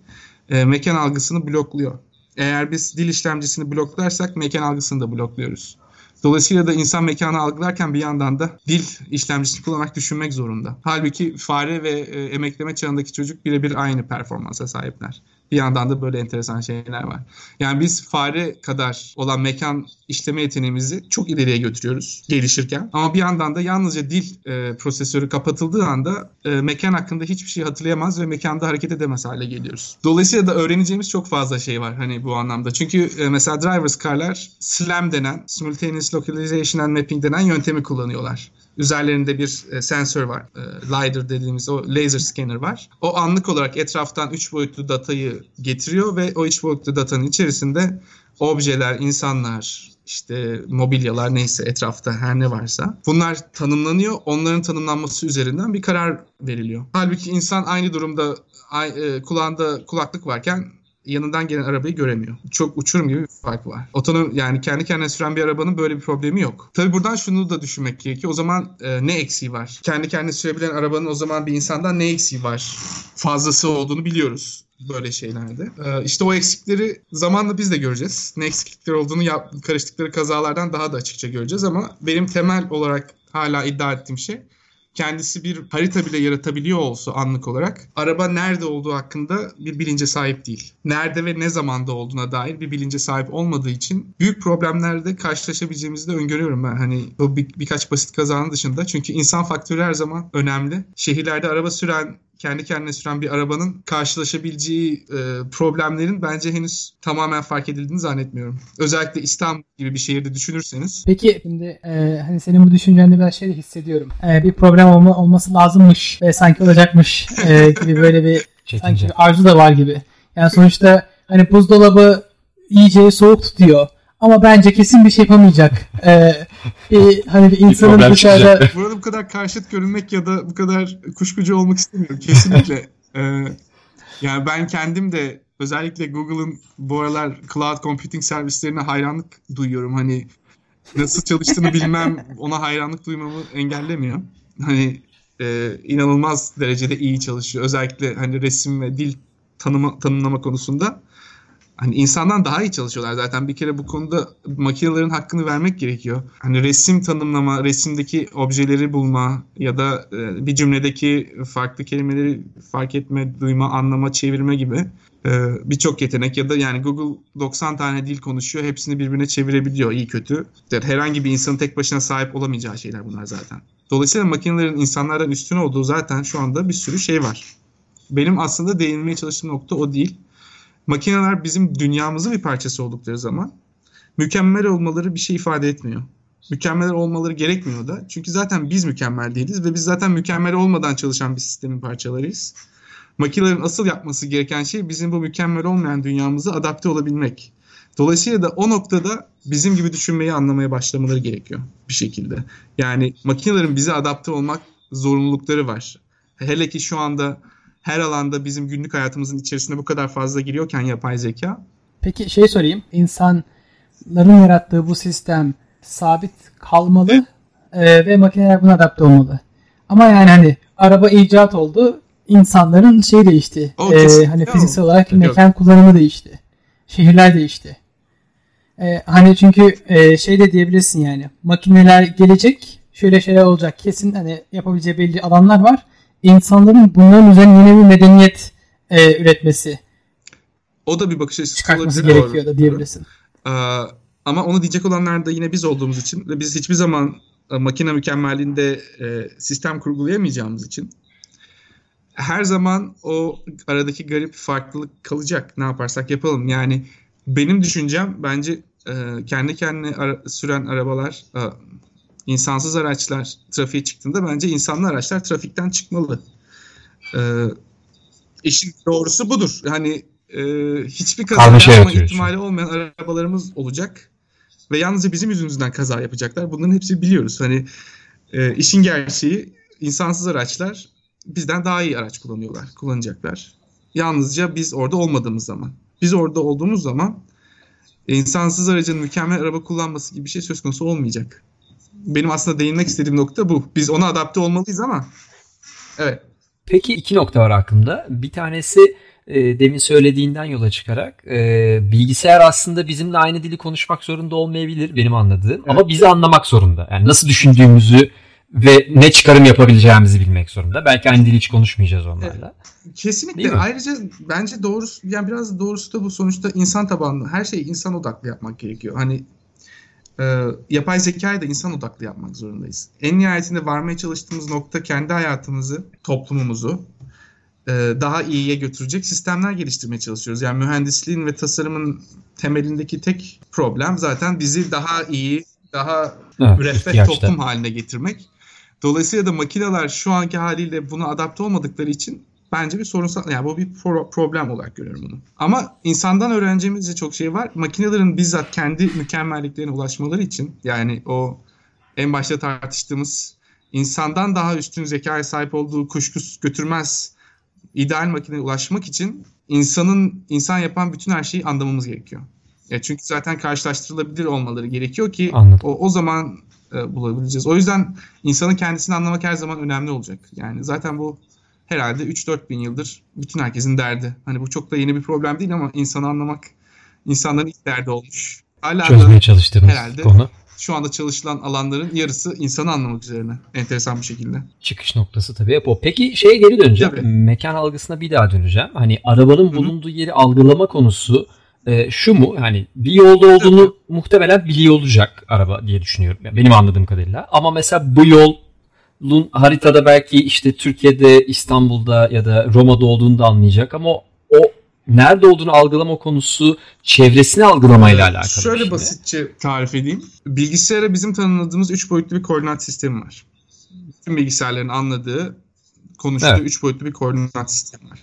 e, mekan algısını blokluyor. Eğer biz dil işlemcisini bloklarsak mekan algısını da blokluyoruz. Dolayısıyla da insan mekanı algılarken bir yandan da dil işlemcisini kullanarak düşünmek zorunda. Halbuki fare ve e, emekleme çağındaki çocuk birebir aynı performansa sahipler. Bir yandan da böyle enteresan şeyler var. Yani biz fare kadar olan mekan işleme yeteneğimizi çok ileriye götürüyoruz gelişirken. Ama bir yandan da yalnızca dil e, prosesörü kapatıldığı anda e, mekan hakkında hiçbir şey hatırlayamaz ve mekanda hareket edemez hale geliyoruz. Dolayısıyla da öğreneceğimiz çok fazla şey var hani bu anlamda. Çünkü e, mesela driver's car'lar SLAM denen, Simultaneous Localization and Mapping denen yöntemi kullanıyorlar. Üzerlerinde bir e, sensör var. E, LiDAR dediğimiz o laser scanner var. O anlık olarak etraftan 3 boyutlu datayı getiriyor ve o 3 boyutlu datanın içerisinde objeler, insanlar, işte mobilyalar neyse etrafta her ne varsa bunlar tanımlanıyor. Onların tanımlanması üzerinden bir karar veriliyor. Halbuki insan aynı durumda e, kulağında kulaklık varken yanından gelen arabayı göremiyor. Çok uçurum gibi bir fark var. Otonom yani kendi kendine süren bir arabanın böyle bir problemi yok. Tabii buradan şunu da düşünmek gerekiyor. O zaman e, ne eksiği var? Kendi kendine sürebilen arabanın o zaman bir insandan ne eksiği var? Fazlası olduğunu biliyoruz böyle şeylerde. Ee, işte o eksikleri zamanla biz de göreceğiz. Ne eksiklikler olduğunu yap, karıştıkları kazalardan daha da açıkça göreceğiz ama benim temel olarak hala iddia ettiğim şey kendisi bir harita bile yaratabiliyor olsa anlık olarak araba nerede olduğu hakkında bir bilince sahip değil. Nerede ve ne zamanda olduğuna dair bir bilince sahip olmadığı için büyük problemlerde karşılaşabileceğimizi de öngörüyorum ben. Hani bu bir, birkaç basit kazanın dışında. Çünkü insan faktörü her zaman önemli. Şehirlerde araba süren kendi kendine süren bir arabanın karşılaşabileceği e, problemlerin bence henüz tamamen fark edildiğini zannetmiyorum. Özellikle İstanbul gibi bir şehirde düşünürseniz. Peki şimdi e, hani senin bu düşüncende ben şey hissediyorum. E, bir problem olma, olması lazımmış ve sanki olacakmış e, gibi böyle bir sanki bir arzu da var gibi. Yani sonuçta hani buzdolabı iyice soğuk tutuyor. Ama bence kesin bir şey yapamayacak. Ee, bir, hani bir insanın bir dışarıda... Burada bu kadar karşıt görünmek ya da bu kadar kuşkucu olmak istemiyorum. Kesinlikle. ee, yani ben kendim de özellikle Google'ın bu aralar cloud computing servislerine hayranlık duyuyorum. Hani nasıl çalıştığını bilmem ona hayranlık duymamı engellemiyor. Hani e, inanılmaz derecede iyi çalışıyor. Özellikle hani resim ve dil tanıma, tanımlama konusunda hani insandan daha iyi çalışıyorlar zaten. Bir kere bu konuda makinelerin hakkını vermek gerekiyor. Hani resim tanımlama, resimdeki objeleri bulma ya da e, bir cümledeki farklı kelimeleri fark etme, duyma, anlama, çevirme gibi e, birçok yetenek ya da yani Google 90 tane dil konuşuyor. Hepsini birbirine çevirebiliyor iyi kötü. Herhangi bir insanın tek başına sahip olamayacağı şeyler bunlar zaten. Dolayısıyla makinelerin insanlardan üstün olduğu zaten şu anda bir sürü şey var. Benim aslında değinmeye çalıştığım nokta o değil. Makineler bizim dünyamızın bir parçası oldukları zaman mükemmel olmaları bir şey ifade etmiyor. Mükemmel olmaları gerekmiyor da. Çünkü zaten biz mükemmel değiliz ve biz zaten mükemmel olmadan çalışan bir sistemin parçalarıyız. Makinelerin asıl yapması gereken şey bizim bu mükemmel olmayan dünyamıza adapte olabilmek. Dolayısıyla da o noktada bizim gibi düşünmeyi anlamaya başlamaları gerekiyor bir şekilde. Yani makinelerin bize adapte olmak zorunlulukları var. Hele ki şu anda her alanda bizim günlük hayatımızın içerisinde bu kadar fazla giriyorken yapay zeka. Peki şey sorayım. İnsanların yarattığı bu sistem sabit kalmalı e, ve makineler buna adapte olmalı. Ama yani hani araba icat oldu. insanların şey değişti. O E, hani fiziksel olarak Yok. mekan kullanımı değişti. Şehirler değişti. E, hani çünkü e, şey de diyebilirsin yani. Makineler gelecek. Şöyle şeyler olacak. Kesin hani yapabileceği belli alanlar var. İnsanların bunların üzerine yeni bir medeniyet e, üretmesi O da bir bakış açısı çıkartması olabilir. gerekiyor da diyebilirsin. Ee, ama onu diyecek olanlar da yine biz olduğumuz için ve biz hiçbir zaman e, makine mükemmelliğinde e, sistem kurgulayamayacağımız için her zaman o aradaki garip farklılık kalacak. Ne yaparsak yapalım. Yani benim düşüncem bence e, kendi kendine ara- süren arabalar, e, insansız araçlar trafiğe çıktığında bence insanlı araçlar trafikten çıkmalı. E, işin doğrusu budur. Hani e, hiçbir kaza Karmaşa yapma ihtimali olmayan arabalarımız olacak ve yalnızca bizim yüzümüzden kaza yapacaklar. Bunların hepsini biliyoruz. Hani e, işin gerçeği insansız araçlar bizden daha iyi araç kullanıyorlar, kullanacaklar. Yalnızca biz orada olmadığımız zaman. Biz orada olduğumuz zaman insansız aracın mükemmel araba kullanması gibi bir şey söz konusu olmayacak. Benim aslında değinmek istediğim nokta bu. Biz ona adapte olmalıyız ama evet. Peki iki nokta var aklımda. Bir tanesi e, demin söylediğinden yola çıkarak e, bilgisayar aslında bizimle aynı dili konuşmak zorunda olmayabilir benim anladığım. Ama bizi anlamak zorunda. Yani nasıl düşündüğümüzü ve ne çıkarım yapabileceğimizi bilmek zorunda. Belki aynı dili hiç konuşmayacağız onlarla. Kesinlikle. Değil mi? Ayrıca bence doğrusu yani biraz doğrusu da bu sonuçta insan tabanlı. Her şeyi insan odaklı yapmak gerekiyor. Hani e, yapay zekayı da insan odaklı yapmak zorundayız. En nihayetinde varmaya çalıştığımız nokta kendi hayatımızı, toplumumuzu e, daha iyiye götürecek sistemler geliştirmeye çalışıyoruz. Yani mühendisliğin ve tasarımın temelindeki tek problem zaten bizi daha iyi, daha Evet, müreffeh ihtiyaçta. toplum haline getirmek. Dolayısıyla da makineler şu anki haliyle buna adapte olmadıkları için bence bir sorunsal yani bu bir pro- problem olarak görüyorum bunu. Ama insandan öğreneceğimiz de çok şey var. Makinelerin bizzat kendi mükemmelliklerine ulaşmaları için yani o en başta tartıştığımız insandan daha üstün zekaya sahip olduğu kuşkusuz götürmez ideal makineye ulaşmak için insanın insan yapan bütün her şeyi anlamamız gerekiyor. Ya çünkü zaten karşılaştırılabilir olmaları gerekiyor ki Anladım. o, o zaman e, bulabileceğiz. O yüzden insanın kendisini anlamak her zaman önemli olacak. Yani zaten bu herhalde 3-4 bin yıldır bütün herkesin derdi. Hani bu çok da yeni bir problem değil ama insanı anlamak insanların ilk derdi olmuş. Hala Çözmeye çalıştığımız herhalde. konu. şu anda çalışılan alanların yarısı insanı anlamak üzerine. Enteresan bir şekilde. Çıkış noktası tabii hep o. Peki şeye geri döneceğim. Tabii. Mekan algısına bir daha döneceğim. Hani arabanın hı. bulunduğu yeri algılama konusu e, şu mu? Hani bir yolda olduğunu muhtemelen biliyor olacak araba diye düşünüyorum. Yani benim anladığım kadarıyla. Ama mesela bu yolun haritada belki işte Türkiye'de, İstanbul'da ya da Roma'da olduğunu da anlayacak ama o, o nerede olduğunu algılama konusu çevresini algılamayla Ee, alakalı. Şöyle şimdi. basitçe tarif edeyim. Bilgisayara bizim tanımladığımız 3 boyutlu bir koordinat sistemi var. Bütün bilgisayarların anladığı, konuştuğu Evet. 3 boyutlu bir koordinat sistemi var.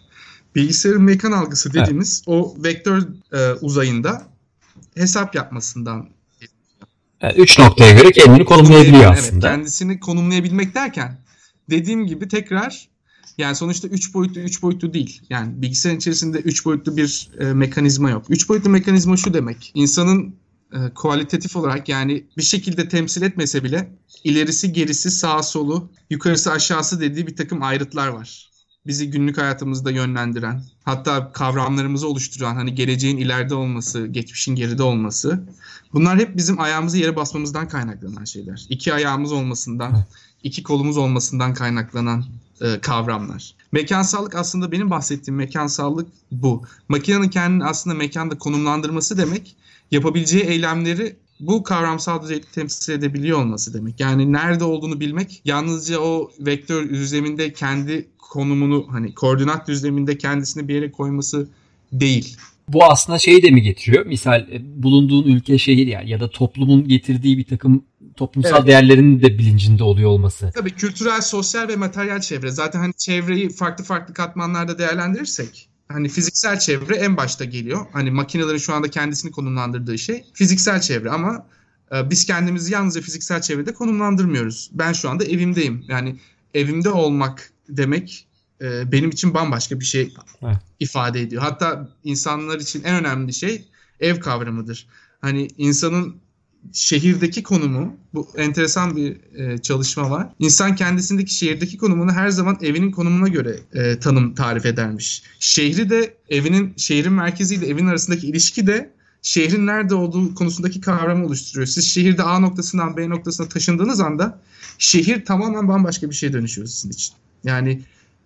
Bilgisayarın mekan algısı dediğimiz o vektör e, uzayında hesap yapmasından Yani üç noktaya göre kendini konumlayabiliyor Evet, aslında. kendisini konumlayabilmek derken dediğim gibi tekrar yani sonuçta 3 boyutlu 3 boyutlu değil. Yani bilgisayarın içerisinde 3 boyutlu bir e, mekanizma yok. 3 boyutlu mekanizma şu demek. İnsanın e, kualitatif olarak yani bir şekilde temsil etmese bile ilerisi gerisi sağa solu yukarısı aşağısı dediği bir takım ayrıtlar var. Bizi günlük hayatımızda yönlendiren hatta kavramlarımızı oluşturan hani geleceğin ileride olması, geçmişin geride olması Bunlar hep bizim ayağımızı yere basmamızdan kaynaklanan şeyler. İki ayağımız olmasından, iki kolumuz olmasından kaynaklanan e, kavramlar. Mekansallık aslında benim bahsettiğim mekansallık bu. Makinenin kendini aslında mekanda konumlandırması demek, yapabileceği eylemleri bu kavramsal düzeyde temsil edebiliyor olması demek. Yani nerede olduğunu bilmek yalnızca o vektör düzleminde kendi konumunu hani koordinat düzleminde kendisini bir yere koyması değil. Bu aslında şeyi de mi getiriyor? Misal e, bulunduğun ülke şehir ya ya da toplumun getirdiği bir takım toplumsal evet. değerlerin de bilincinde oluyor olması. Tabii kültürel, sosyal ve materyal çevre. Zaten hani çevreyi farklı farklı katmanlarda değerlendirirsek hani fiziksel çevre en başta geliyor. Hani makinelerin şu anda kendisini konumlandırdığı şey fiziksel çevre ama e, biz kendimizi yalnızca fiziksel çevrede konumlandırmıyoruz. Ben şu anda evimdeyim. Yani evimde olmak demek e, benim için bambaşka bir şey evet. ifade ediyor. Hatta insanlar için en önemli şey ev kavramıdır. Hani insanın şehirdeki konumu bu enteresan bir e, çalışma var. İnsan kendisindeki şehirdeki konumunu her zaman evinin konumuna göre e, tanım tarif edermiş. Şehri de evinin şehrin merkeziyle evin arasındaki ilişki de şehrin nerede olduğu konusundaki kavramı oluşturuyor. Siz şehirde A noktasından B noktasına taşındığınız anda şehir tamamen bambaşka bir şeye dönüşüyor sizin için. Yani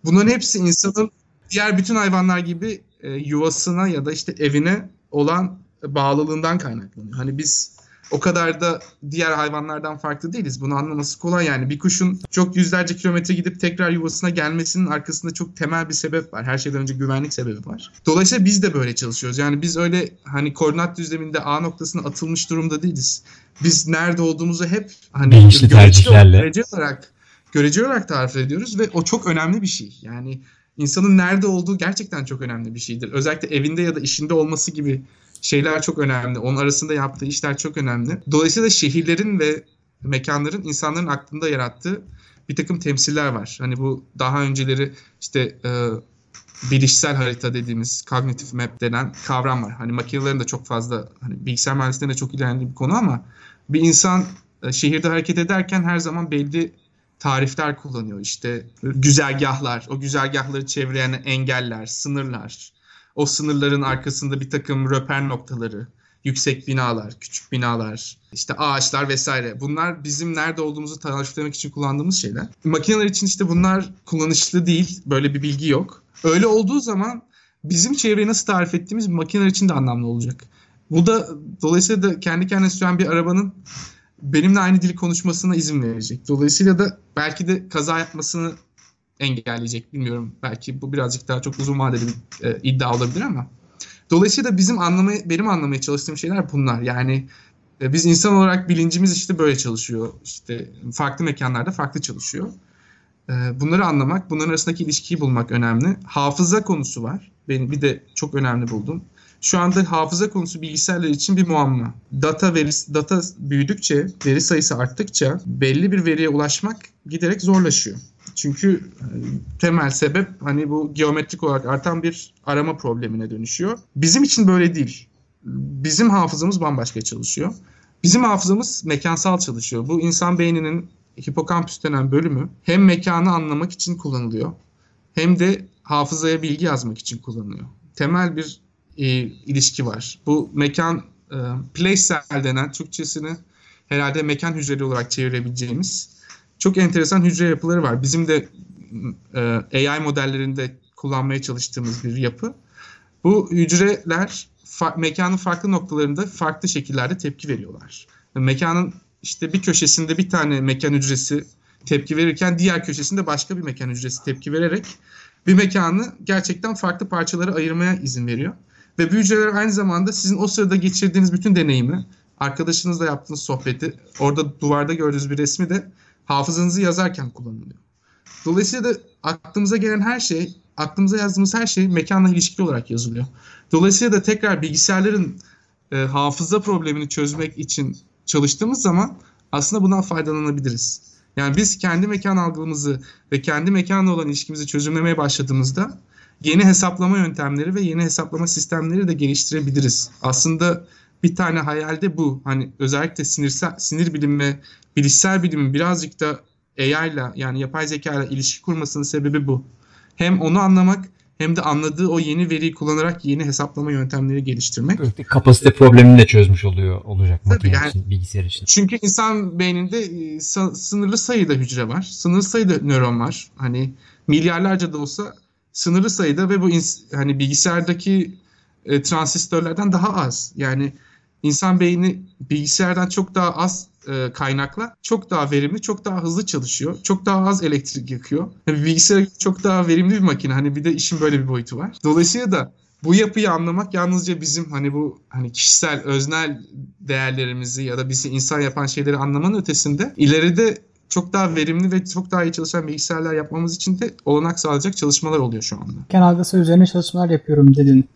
bunların hepsi insanın diğer bütün hayvanlar gibi e, yuvasına ya da işte evine olan bağlılığından kaynaklanıyor. Hani biz o kadar da diğer hayvanlardan farklı değiliz. Bunu anlaması kolay yani. Bir kuşun çok yüzlerce kilometre gidip tekrar yuvasına gelmesinin arkasında çok temel bir sebep var. Her şeyden önce güvenlik sebebi var. Dolayısıyla biz de böyle çalışıyoruz. Yani biz öyle hani koordinat düzleminde A noktasına atılmış durumda değiliz. Biz nerede olduğumuzu hep hani bilinçli tercihlerle olarak görece olarak tarif ediyoruz ve o çok önemli bir şey. Yani insanın nerede olduğu gerçekten çok önemli bir şeydir. Özellikle evinde ya da işinde olması gibi şeyler çok önemli. Onun arasında yaptığı işler çok önemli. Dolayısıyla şehirlerin ve mekanların insanların aklında yarattığı bir takım temsiller var. Hani bu daha önceleri işte e, bilişsel harita dediğimiz cognitive map denen kavram var. Hani makinelerin de çok fazla hani bilgisayar mühendisliğinde çok ilerleyen bir konu ama bir insan e, şehirde hareket ederken her zaman belli tarifler kullanıyor. İşte güzergahlar, o güzergahları çevreyen engeller, sınırlar, o sınırların arkasında bir takım röper noktaları, yüksek binalar, küçük binalar, işte ağaçlar vesaire. Bunlar bizim nerede olduğumuzu tariflemek için kullandığımız şeyler. Makineler için işte bunlar kullanışlı değil. Böyle bir bilgi yok. Öyle olduğu zaman bizim çevreyi nasıl tarif ettiğimiz makineler için de anlamlı olacak. Bu da dolayısıyla da kendi kendine süren bir arabanın benimle aynı dili konuşmasına izin verecek. Dolayısıyla da belki de kaza yapmasını engelleyecek bilmiyorum. Belki bu birazcık daha çok uzun vadeli bir e, iddia olabilir ama. Dolayısıyla bizim anlamaya, benim anlamaya çalıştığım şeyler bunlar. Yani e, biz insan olarak bilincimiz işte böyle çalışıyor. İşte farklı mekanlarda farklı çalışıyor. E, bunları anlamak, bunların arasındaki ilişkiyi bulmak önemli. Hafıza konusu var. Benim bir de çok önemli buldum. Şu anda hafıza konusu bilgisayarlar için bir muamma. Data verisi, data büyüdükçe, veri sayısı arttıkça belli bir veriye ulaşmak giderek zorlaşıyor. Çünkü e, temel sebep hani bu geometrik olarak artan bir arama problemine dönüşüyor. Bizim için böyle değil. Bizim hafızamız bambaşka çalışıyor. Bizim hafızamız mekansal çalışıyor. Bu insan beyninin hipokampüs denen bölümü hem mekanı anlamak için kullanılıyor hem de hafızaya bilgi yazmak için kullanılıyor. Temel bir e, ilişki var. Bu mekan e, place cell denen Türkçesini herhalde mekan hücreli olarak çevirebileceğimiz çok enteresan hücre yapıları var. Bizim de e, AI modellerinde kullanmaya çalıştığımız bir yapı. Bu hücreler fa- mekanın farklı noktalarında farklı şekillerde tepki veriyorlar. Mekanın işte bir köşesinde bir tane mekan hücresi tepki verirken diğer köşesinde başka bir mekan hücresi tepki vererek bir mekanı gerçekten farklı parçalara ayırmaya izin veriyor. Ve bu hücreler aynı zamanda sizin o sırada geçirdiğiniz bütün deneyimi, arkadaşınızla yaptığınız sohbeti, orada duvarda gördüğünüz bir resmi de hafızanızı yazarken kullanılıyor. Dolayısıyla da aklımıza gelen her şey, aklımıza yazdığımız her şey mekanla ilişkili olarak yazılıyor. Dolayısıyla da tekrar bilgisayarların e, hafıza problemini çözmek için çalıştığımız zaman aslında bundan faydalanabiliriz. Yani biz kendi mekan algımızı ve kendi mekanla olan ilişkimizi çözümlemeye başladığımızda yeni hesaplama yöntemleri ve yeni hesaplama sistemleri de geliştirebiliriz. Aslında bir tane hayalde bu. Hani özellikle sinirsel, sinir bilimi ve bilişsel bilimin birazcık da AI ile yani yapay zeka ile ilişki kurmasının sebebi bu. Hem onu anlamak hem de anladığı o yeni veriyi kullanarak yeni hesaplama yöntemleri geliştirmek. Evet, kapasite problemini de çözmüş oluyor olacak makine yani, için, bilgisayar için. Çünkü insan beyninde e, sınırlı sayıda hücre var. Sınırlı sayıda nöron var. Hani milyarlarca da olsa sınırlı sayıda ve bu hani bilgisayardaki e, transistörlerden daha az. Yani insan beyni bilgisayardan çok daha az e, kaynakla çok daha verimli, çok daha hızlı çalışıyor. Çok daha az elektrik yakıyor. Yani bilgisayar çok daha verimli bir makine. Hani bir de işin böyle bir boyutu var. Dolayısıyla da bu yapıyı anlamak yalnızca bizim hani bu hani kişisel öznel değerlerimizi ya da bizi insan yapan şeyleri anlamanın ötesinde ileride çok daha verimli ve çok daha iyi çalışan bilgisayarlar yapmamız için de olanak sağlayacak çalışmalar oluyor şu anda. Genelde üzerine çalışmalar yapıyorum dedin.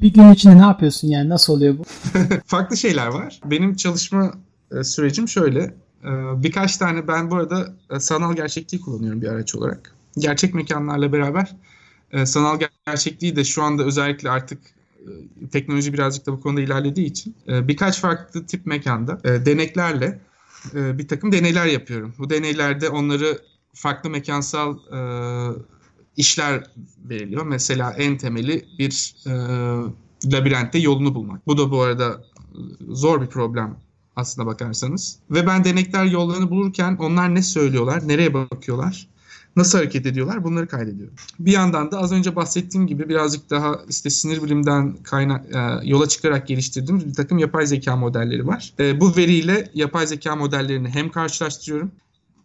Bir gün içinde ne yapıyorsun yani nasıl oluyor bu? Farklı şeyler var. Benim çalışma e, sürecim şöyle. E, birkaç tane ben bu arada e, sanal gerçekliği kullanıyorum bir araç olarak. Gerçek mekanlarla beraber sanal gerçekliği de şu anda özellikle artık teknoloji birazcık da bu konuda ilerlediği için birkaç farklı tip mekanda deneklerle bir takım deneyler yapıyorum. Bu deneylerde onları farklı mekansal işler veriliyor. Mesela en temeli bir labirentte yolunu bulmak. Bu da bu arada zor bir problem aslına bakarsanız. Ve ben denekler yollarını bulurken onlar ne söylüyorlar, nereye bakıyorlar, nasıl hareket ediyorlar bunları kaydediyorum. Bir yandan da az önce bahsettiğim gibi birazcık daha işte sinir bilimden kaynak e, yola çıkarak geliştirdiğim bir takım yapay zeka modelleri var. E, bu veriyle yapay zeka modellerini hem karşılaştırıyorum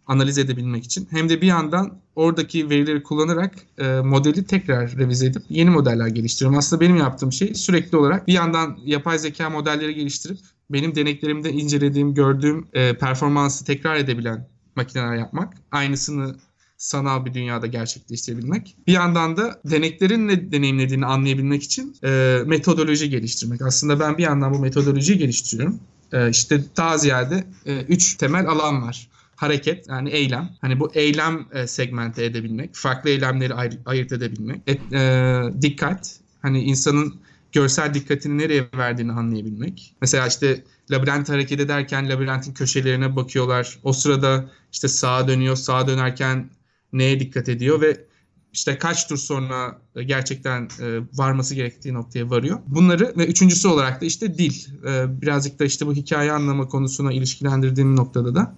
analiz edebilmek için. Hem de bir yandan oradaki verileri kullanarak e, modeli tekrar revize edip yeni modeller geliştiriyorum. Aslında benim yaptığım şey sürekli olarak bir yandan yapay zeka modelleri geliştirip benim deneklerimde incelediğim, gördüğüm e, performansı tekrar edebilen makineler yapmak. Aynısını sanal bir dünyada gerçekleştirebilmek. Bir yandan da deneklerin ne deneyimlediğini anlayabilmek için e, metodoloji geliştirmek. Aslında ben bir yandan bu metodolojiyi geliştiriyorum. E, işte daha ziyade e, üç temel alan var hareket yani eylem. Hani bu eylem e, segmente edebilmek, farklı eylemleri ayr- ayırt edebilmek. Et, e, dikkat, hani insanın görsel dikkatini nereye verdiğini anlayabilmek. Mesela işte labirent hareket ederken labirentin köşelerine bakıyorlar. O sırada işte sağa dönüyor, sağa dönerken neye dikkat ediyor ve işte kaç tur sonra gerçekten e, varması gerektiği noktaya varıyor. Bunları ve üçüncüsü olarak da işte dil. E, birazcık da işte bu hikaye anlama konusuna ilişkilendirdiğim noktada da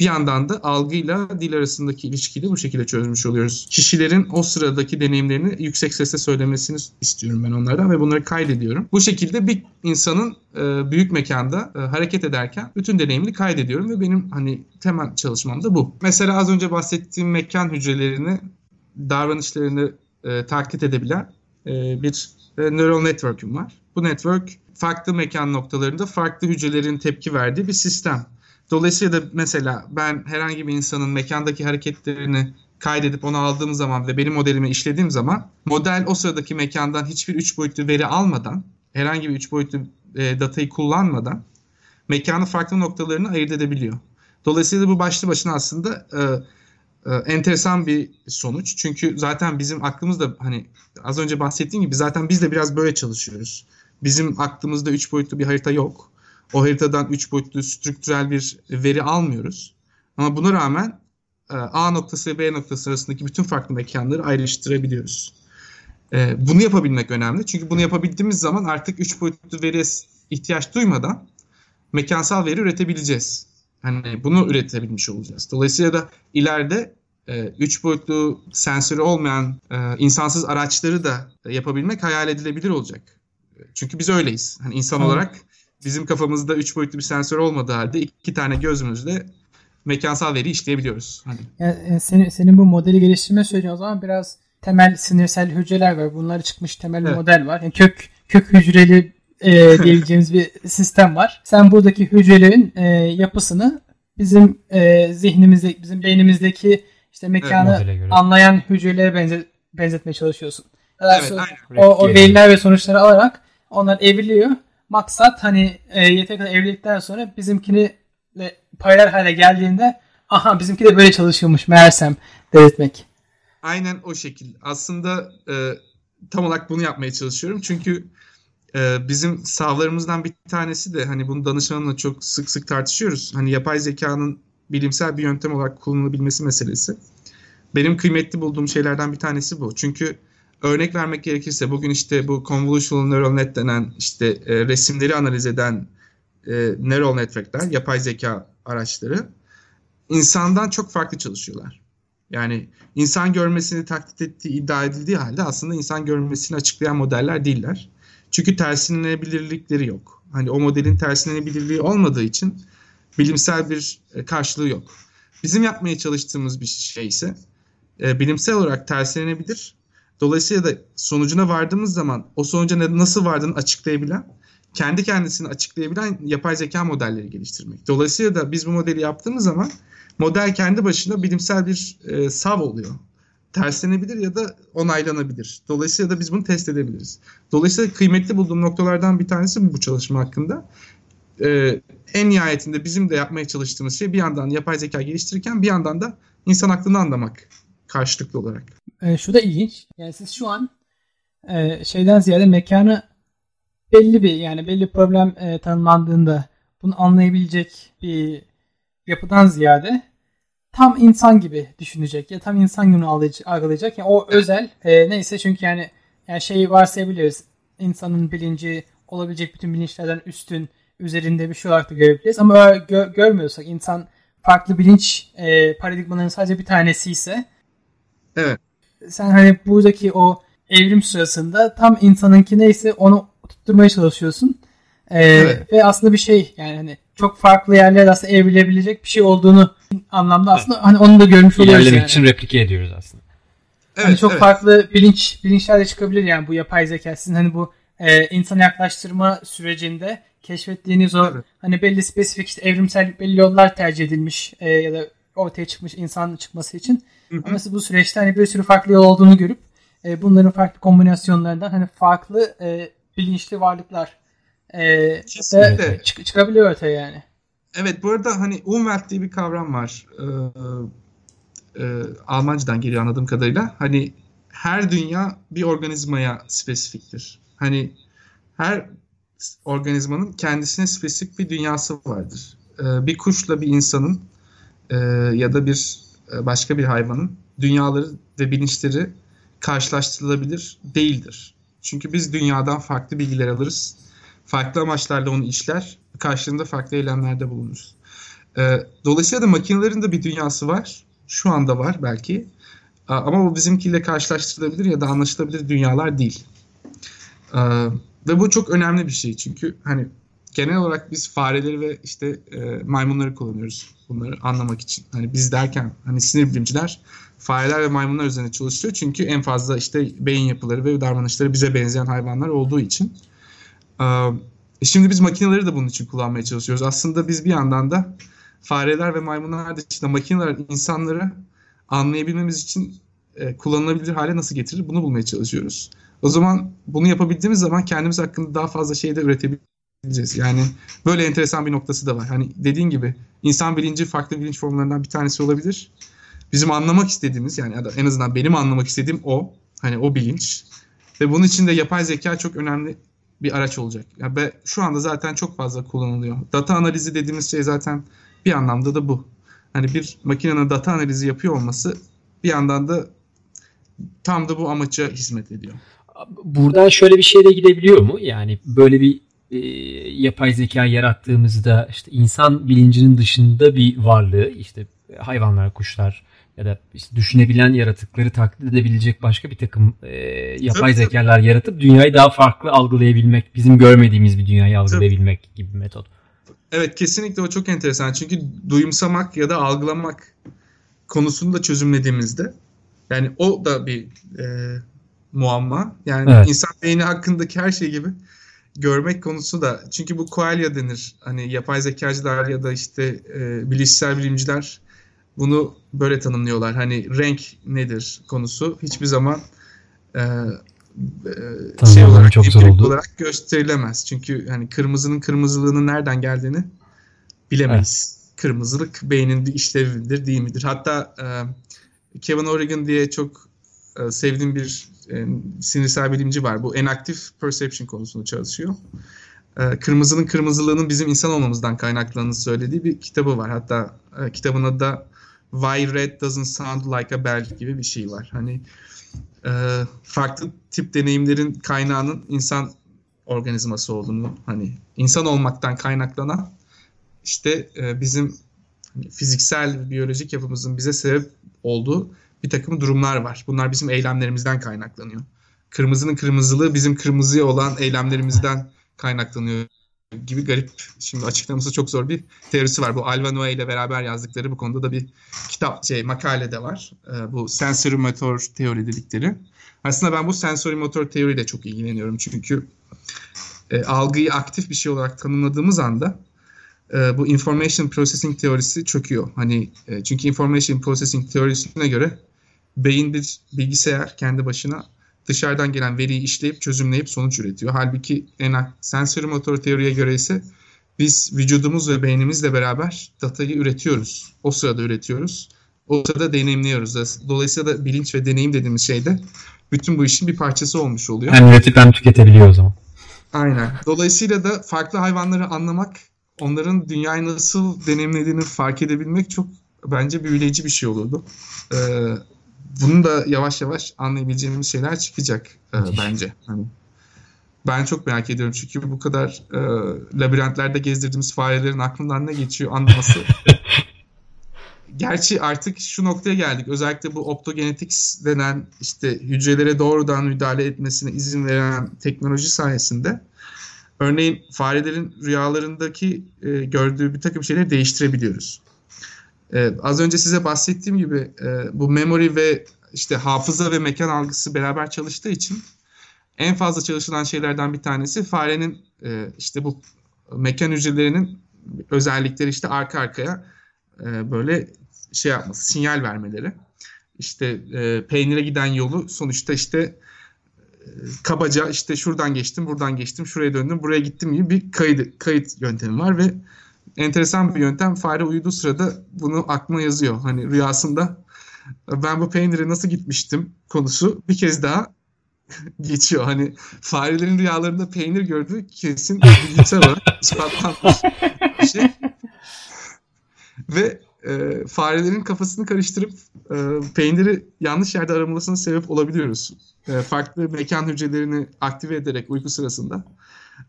bir yandan da algıyla dil arasındaki ilişkiyi de bu şekilde çözmüş oluyoruz. Kişilerin o sıradaki deneyimlerini yüksek sesle söylemesini istiyorum ben onlardan ve bunları kaydediyorum. Bu şekilde bir insanın e, büyük mekanda e, hareket ederken bütün deneyimini kaydediyorum ve benim hani temel çalışmam da bu. Mesela az önce bahsettiğim mekan hücrelerini davranışlarını e, taklit edebilen e, bir e, neural network'üm var. Bu network farklı mekan noktalarında farklı hücrelerin tepki verdiği bir sistem. Dolayısıyla da mesela ben herhangi bir insanın mekandaki hareketlerini kaydedip onu aldığım zaman ve benim modelime işlediğim zaman model o sıradaki mekandan hiçbir üç boyutlu veri almadan herhangi bir üç boyutlu e, datayı kullanmadan mekanın farklı noktalarını ayırt edebiliyor. Dolayısıyla bu başlı başına aslında e, e, enteresan bir sonuç. Çünkü zaten bizim aklımızda hani az önce bahsettiğim gibi zaten biz de biraz böyle çalışıyoruz. Bizim aklımızda üç boyutlu bir harita yok o haritadan 3 boyutlu strüktürel bir veri almıyoruz. Ama buna rağmen e, A noktası ve B noktası arasındaki bütün farklı mekanları ayrıştırabiliyoruz. E, bunu yapabilmek önemli. Çünkü bunu yapabildiğimiz zaman artık 3 boyutlu veriye ihtiyaç duymadan mekansal veri üretebileceğiz. Hani bunu üretebilmiş olacağız. Dolayısıyla da ileride 3 e, boyutlu sensörü olmayan insansız araçları da yapabilmek hayal edilebilir olacak. Çünkü biz öyleyiz. Hani insan olarak bizim kafamızda üç boyutlu bir sensör olmadığı halde iki tane gözümüzle mekansal veri işleyebiliyoruz. Hani. Yani e, senin, senin bu modeli geliştirme sürecin o zaman biraz temel sinirsel hücreler var. Bunları çıkmış temel evet. bir model var. Yani kök kök hücreli e, diyebileceğimiz bir sistem var. Sen buradaki hücrelerin e, yapısını bizim e, zihnimizde, bizim beynimizdeki işte mekanı evet, anlayan hücrelere benzet, benzetmeye çalışıyorsun. Daha evet, o, o veriler ve sonuçları alarak onlar evriliyor maksat hani e, yeteri kadar evlilikten sonra bizimkini paylar hale geldiğinde aha bizimki de böyle çalışıyormuş meğersem dedirtmek. Aynen o şekil. Aslında e, tam olarak bunu yapmaya çalışıyorum. Çünkü e, bizim savlarımızdan bir tanesi de hani bunu danışmanımla çok sık sık tartışıyoruz. Hani yapay zekanın bilimsel bir yöntem olarak kullanılabilmesi meselesi. Benim kıymetli bulduğum şeylerden bir tanesi bu. Çünkü örnek vermek gerekirse bugün işte bu convolutional neural net denen işte e, resimleri analiz eden e, neural networkler, yapay zeka araçları insandan çok farklı çalışıyorlar. Yani insan görmesini taklit ettiği iddia edildiği halde aslında insan görmesini açıklayan modeller değiller. Çünkü tersinebilirlikleri yok. hani o modelin terslenebilirliği olmadığı için bilimsel bir e, karşılığı yok. Bizim yapmaya çalıştığımız bir şey ise e, bilimsel olarak terslenebilir. Dolayısıyla da sonucuna vardığımız zaman o sonuca nasıl vardığını açıklayabilen, kendi kendisini açıklayabilen yapay zeka modelleri geliştirmek. Dolayısıyla da biz bu modeli yaptığımız zaman model kendi başına bilimsel bir e, sav oluyor. Terslenebilir ya da onaylanabilir. Dolayısıyla da biz bunu test edebiliriz. Dolayısıyla kıymetli bulduğum noktalardan bir tanesi bu çalışma hakkında. Ee, en nihayetinde bizim de yapmaya çalıştığımız şey bir yandan yapay zeka geliştirirken bir yandan da insan aklını anlamak karşılıklı olarak. E, şu da ilginç. Yani siz şu an e, şeyden ziyade mekanı belli bir yani belli problem e, tanımlandığında bunu anlayabilecek bir yapıdan ziyade tam insan gibi düşünecek ya tam insan gibi algılayacak. Yani o özel e, neyse çünkü yani yani şeyi varsayabiliriz. İnsanın bilinci olabilecek bütün bilinçlerden üstün üzerinde bir şey olarak da görebiliriz. Ama gö- görmüyorsak insan farklı bilinç e, paradigmalarının sadece bir tanesi ise evet. sen hani buradaki o evrim sırasında tam insanınki neyse onu tutturmaya çalışıyorsun. Ee, evet. Ve aslında bir şey yani hani çok farklı yerlerde aslında evrilebilecek bir şey olduğunu anlamda aslında evet. hani onu da görmüş oluyoruz İlerlemek yani. için replike ediyoruz aslında. Evet, hani çok evet. farklı bilinç bilinçler de çıkabilir yani bu yapay zeka. Sizin hani bu e, insan yaklaştırma sürecinde keşfettiğiniz o evet. hani belli spesifik işte evrimsel belli yollar tercih edilmiş e, ya da ortaya çıkmış insan çıkması için. Hı hı. Ama siz bu süreçte hani bir sürü farklı yol olduğunu görüp e, bunların farklı kombinasyonlarından hani farklı e, bilinçli varlıklar e, Kesinlikle. Çık, çıkabiliyor ortaya yani. Evet bu arada hani Umwelt diye bir kavram var. Ee, e, Almancadan geliyor anladığım kadarıyla. Hani her dünya bir organizmaya spesifiktir. Hani her organizmanın kendisine spesifik bir dünyası vardır. Ee, bir kuşla bir insanın e, ya da bir başka bir hayvanın dünyaları ve bilinçleri karşılaştırılabilir değildir. Çünkü biz dünyadan farklı bilgiler alırız. Farklı amaçlarla onu işler. Karşılığında farklı eylemlerde bulunuruz. Ee, dolayısıyla da makinelerin de bir dünyası var. Şu anda var belki. Ama bu bizimkiyle karşılaştırılabilir ya da anlaşılabilir dünyalar değil. Ve bu çok önemli bir şey çünkü hani genel olarak biz fareleri ve işte e, maymunları kullanıyoruz bunları anlamak için. Hani biz derken hani sinir bilimciler fareler ve maymunlar üzerine çalışıyor çünkü en fazla işte beyin yapıları ve davranışları bize benzeyen hayvanlar olduğu için. Ee, şimdi biz makineleri de bunun için kullanmaya çalışıyoruz. Aslında biz bir yandan da fareler ve maymunlar dışında makineler insanları anlayabilmemiz için e, kullanılabilir hale nasıl getirir bunu bulmaya çalışıyoruz. O zaman bunu yapabildiğimiz zaman kendimiz hakkında daha fazla şey de üretebileceğiz. Yani böyle enteresan bir noktası da var. Hani dediğin gibi insan bilinci farklı bilinç formlarından bir tanesi olabilir. Bizim anlamak istediğimiz yani ya da en azından benim anlamak istediğim o. Hani o bilinç. Ve bunun için de yapay zeka çok önemli bir araç olacak. Yani ve şu anda zaten çok fazla kullanılıyor. Data analizi dediğimiz şey zaten bir anlamda da bu. Hani bir makinenin data analizi yapıyor olması bir yandan da tam da bu amaça hizmet ediyor. Buradan şöyle bir şey de gidebiliyor mu? Yani böyle bir e, yapay zeka yarattığımızda işte insan bilincinin dışında bir varlığı işte hayvanlar, kuşlar ya da işte düşünebilen yaratıkları taklit edebilecek başka bir takım e, yapay tabii, zekalar tabii. yaratıp dünyayı daha farklı algılayabilmek, bizim görmediğimiz bir dünyayı algılayabilmek tabii. gibi bir metot. Evet kesinlikle o çok enteresan. Çünkü duyumsamak ya da algılamak konusunu da çözümlediğimizde yani o da bir e, muamma. Yani evet. insan beyni hakkındaki her şey gibi görmek konusu da çünkü bu koalya denir. Hani yapay zekacılar ya da işte e, bilişsel bilimciler bunu böyle tanımlıyorlar. Hani renk nedir konusu hiçbir zaman e, e, şey olarak çok zor oldu. olarak gösterilemez. Çünkü hani kırmızının kırmızılığının nereden geldiğini bilemeyiz. Evet. Kırmızılık beynin bir işlevidir değil midir? Hatta e, Kevin O'Regan diye çok e, sevdiğim bir e, sinirsel bilimci var. Bu enactive perception konusunu çalışıyor. E, kırmızının kırmızılığının bizim insan olmamızdan kaynaklandığını söylediği bir kitabı var. Hatta e, kitabın adı da Why Red Doesn't Sound Like a Bell gibi bir şey var. Hani e, farklı tip deneyimlerin kaynağının insan organizması olduğunu hani insan olmaktan kaynaklanan işte bizim hani, fiziksel biyolojik yapımızın bize sebep olduğu bir takım durumlar var. Bunlar bizim eylemlerimizden kaynaklanıyor. Kırmızının kırmızılığı bizim kırmızıya olan eylemlerimizden kaynaklanıyor gibi garip. Şimdi açıklaması çok zor bir teorisi var. Bu Alva Noe ile beraber yazdıkları bu konuda da bir kitap şey makale de var. E, bu sensory motor teori dedikleri. Aslında ben bu sensory motor teoriyle çok ilgileniyorum. Çünkü e, algıyı aktif bir şey olarak tanımladığımız anda e, bu information processing teorisi çöküyor. Hani e, çünkü information processing teorisine göre beyin bir bilgisayar kendi başına dışarıdan gelen veriyi işleyip çözümleyip sonuç üretiyor. Halbuki en sensörü motor teoriye göre ise biz vücudumuz ve beynimizle beraber datayı üretiyoruz. O sırada üretiyoruz. O sırada deneyimliyoruz. Dolayısıyla da bilinç ve deneyim dediğimiz şey de bütün bu işin bir parçası olmuş oluyor. Hem üretip hem tüketebiliyor o zaman. Aynen. Dolayısıyla da farklı hayvanları anlamak, onların dünyayı nasıl deneyimlediğini fark edebilmek çok bence büyüleyici bir şey olurdu. Ee, bunu da yavaş yavaş anlayabileceğimiz şeyler çıkacak e, bence. Hani ben çok merak ediyorum çünkü bu kadar e, labirentlerde gezdirdiğimiz farelerin aklından ne geçiyor anlaması. Gerçi artık şu noktaya geldik. Özellikle bu optogenetics denen işte hücrelere doğrudan müdahale etmesine izin veren teknoloji sayesinde örneğin farelerin rüyalarındaki e, gördüğü bir takım şeyleri değiştirebiliyoruz. Ee, az önce size bahsettiğim gibi e, bu memory ve işte hafıza ve mekan algısı beraber çalıştığı için en fazla çalışılan şeylerden bir tanesi farenin e, işte bu mekan hücrelerinin özellikleri işte arka arkaya e, böyle şey yapması, sinyal vermeleri. İşte e, peynire giden yolu sonuçta işte e, kabaca işte şuradan geçtim, buradan geçtim, şuraya döndüm, buraya gittim gibi bir kayıt, kayıt yöntemi var ve enteresan bir yöntem. Fare uyuduğu sırada bunu aklına yazıyor. Hani rüyasında ben bu peynire nasıl gitmiştim konusu bir kez daha geçiyor. Hani farelerin rüyalarında peynir gördüğü kesin bilimsel olarak ispatlanmış bir şey. Ve e, farelerin kafasını karıştırıp e, peyniri yanlış yerde aramasına sebep olabiliyoruz. E, farklı mekan hücrelerini aktive ederek uyku sırasında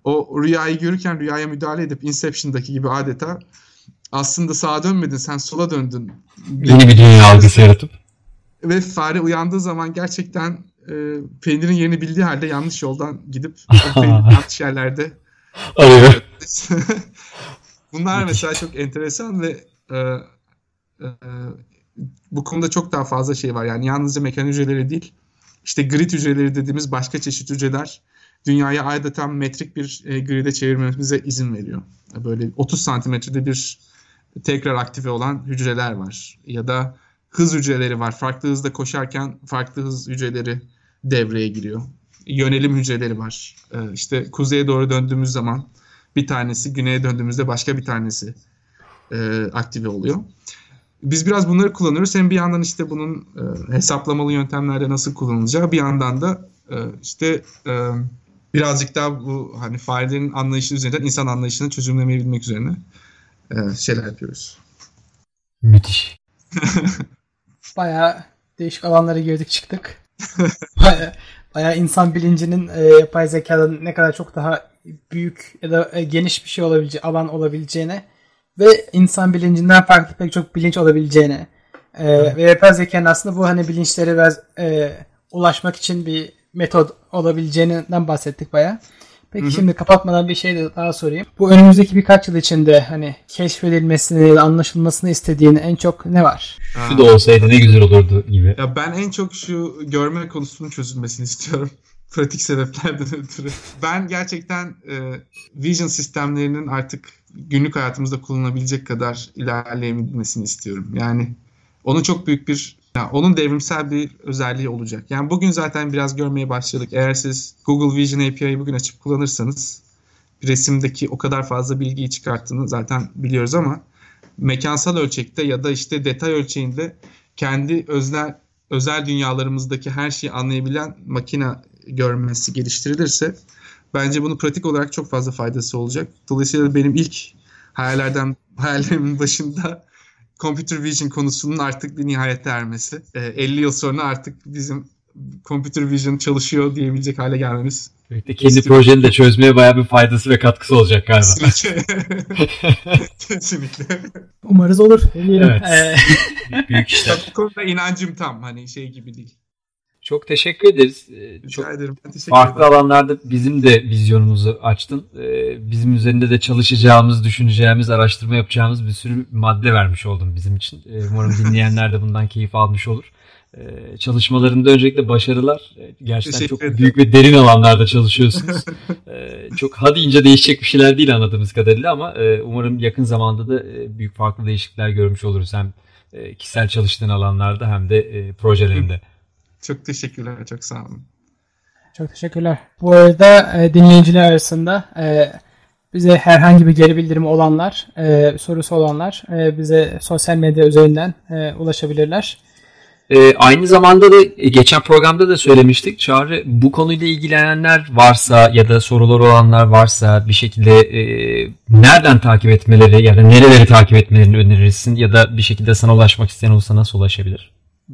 o rüyayı görürken rüyaya müdahale edip Inception'daki gibi adeta aslında sağa dönmedin sen sola döndün. Yeni bir dünya algısı yaratıp. Ve fare uyandığı zaman gerçekten e, peynirin yerini bildiği halde yanlış yoldan gidip yanlış yerlerde arıyor. Bunlar mesela çok enteresan ve e, e, bu konuda çok daha fazla şey var. Yani yalnızca mekan hücreleri değil, işte grid hücreleri dediğimiz başka çeşit hücreler dünyayı adeta metrik bir e, gride çevirmemize izin veriyor. Böyle 30 santimetrede bir tekrar aktive olan hücreler var. Ya da hız hücreleri var. Farklı hızda koşarken farklı hız hücreleri devreye giriyor. Yönelim hücreleri var. E, işte kuzeye doğru döndüğümüz zaman bir tanesi, güneye döndüğümüzde başka bir tanesi e, aktive oluyor. Biz biraz bunları kullanıyoruz. Hem bir yandan işte bunun e, hesaplamalı yöntemlerde nasıl kullanılacağı, bir yandan da e, işte e, birazcık daha bu hani farelerin anlayışı üzerinden insan anlayışını çözümlemeyi üzerine e, şeyler yapıyoruz. Müthiş. Baya değişik alanlara girdik çıktık. Baya, baya insan bilincinin e, yapay zekadan ne kadar çok daha büyük ya da e, geniş bir şey olabileceği alan olabileceğine ve insan bilincinden farklı pek çok bilinç olabileceğine e, ve yapay zekanın aslında bu hani bilinçlere biraz e, ulaşmak için bir metod olabileceğinden bahsettik baya. Peki Hı-hı. şimdi kapatmadan bir şey de daha sorayım. Bu önümüzdeki birkaç yıl içinde hani keşfedilmesini, anlaşılmasını istediğin en çok ne var? Şu da olsaydı ne güzel olurdu gibi. Ya ben en çok şu görme konusunun çözülmesini istiyorum. Pratik sebeplerden ötürü. Ben gerçekten e, vision sistemlerinin artık günlük hayatımızda kullanabilecek kadar ilerleyebilmesini istiyorum. Yani onu çok büyük bir yani onun devrimsel bir özelliği olacak. Yani bugün zaten biraz görmeye başladık. Eğer siz Google Vision API'yi bugün açıp kullanırsanız resimdeki o kadar fazla bilgiyi çıkarttığını zaten biliyoruz ama mekansal ölçekte ya da işte detay ölçeğinde kendi özel özel dünyalarımızdaki her şeyi anlayabilen makine görmesi geliştirilirse bence bunu pratik olarak çok fazla faydası olacak. Dolayısıyla benim ilk hayallerden hayallerimin başında computer vision konusunun artık bir nihayete ermesi. E, ee, 50 yıl sonra artık bizim computer vision çalışıyor diyebilecek hale gelmemiz. Evet, kendi projeni de çözmeye bayağı bir faydası ve katkısı olacak galiba. Kesinlikle. Kesinlikle. Umarız olur. Evet. Ee... Büyük işler. Bu konuda inancım tam. Hani şey gibi değil. Çok teşekkür ederiz. Ee, Rica Çok ederim. Ben teşekkür farklı ederim. alanlarda bizim de vizyonumuzu açtın. Ee, Bizim üzerinde de çalışacağımız, düşüneceğimiz, araştırma yapacağımız bir sürü madde vermiş oldun bizim için. Ee, Umarım dinleyenler de bundan keyif almış olur. Çalışmalarında öncelikle başarılar. Gerçekten Teşekkür çok ederim. büyük ve derin alanlarda çalışıyorsunuz. Çok ha deyince değişecek bir şeyler değil anladığımız kadarıyla ama e, umarım yakın zamanda da e, büyük farklı değişiklikler görmüş oluruz. Hem e, kişisel çalıştığın alanlarda hem de projelerinde. Çok teşekkürler. Çok sağ olun. Çok teşekkürler. Bu arada e, dinleyiciler arasında e, bize herhangi bir geri bildirimi olanlar, e, sorusu olanlar e, bize sosyal medya üzerinden e, ulaşabilirler. Ee, aynı zamanda da e, geçen programda da söylemiştik. Çağrı bu konuyla ilgilenenler varsa ya da sorular olanlar varsa bir şekilde e, nereden takip etmeleri ya da nereleri takip etmelerini önerirsin ya da bir şekilde sana ulaşmak isteyen olursa nasıl ulaşabilir?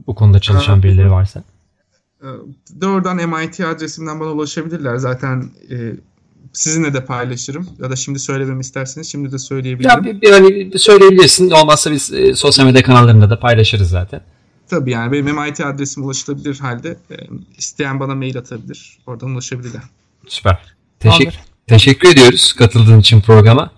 Bu konuda çalışan birileri varsa. Ee, Doğrudan MIT adresimden bana ulaşabilirler. Zaten e, sizinle de paylaşırım. Ya da şimdi söylememi isterseniz şimdi de söyleyebilirim. Ya bir, bir, hani bir söyleyebilirsin. Olmazsa biz e, sosyal medya kanallarında da paylaşırız zaten. Tabii yani benim MIT adresim ulaşılabilir halde. E, isteyen bana mail atabilir. Oradan ulaşabilirler. Süper. Teşekkür, teşekkür ediyoruz katıldığın için programa.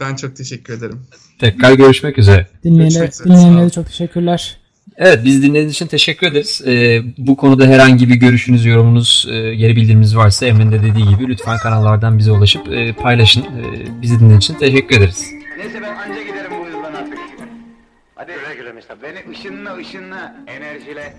Ben çok teşekkür ederim. Tekrar görüşmek üzere. Dinleyenler, Görüşmek üzere, dinleyenlere çok teşekkürler. Evet biz dinlediğiniz için teşekkür ederiz. Ee, bu konuda herhangi bir görüşünüz, yorumunuz, e, geri bildiriminiz varsa Emre'nin de dediği gibi lütfen kanallardan bize ulaşıp e, paylaşın. E, bizi dinlediğiniz için teşekkür ederiz. Neyse ben anca giderim bu hızdan artık. Hadi güle güle Mustafa. Beni ışınla ışınla enerjiyle.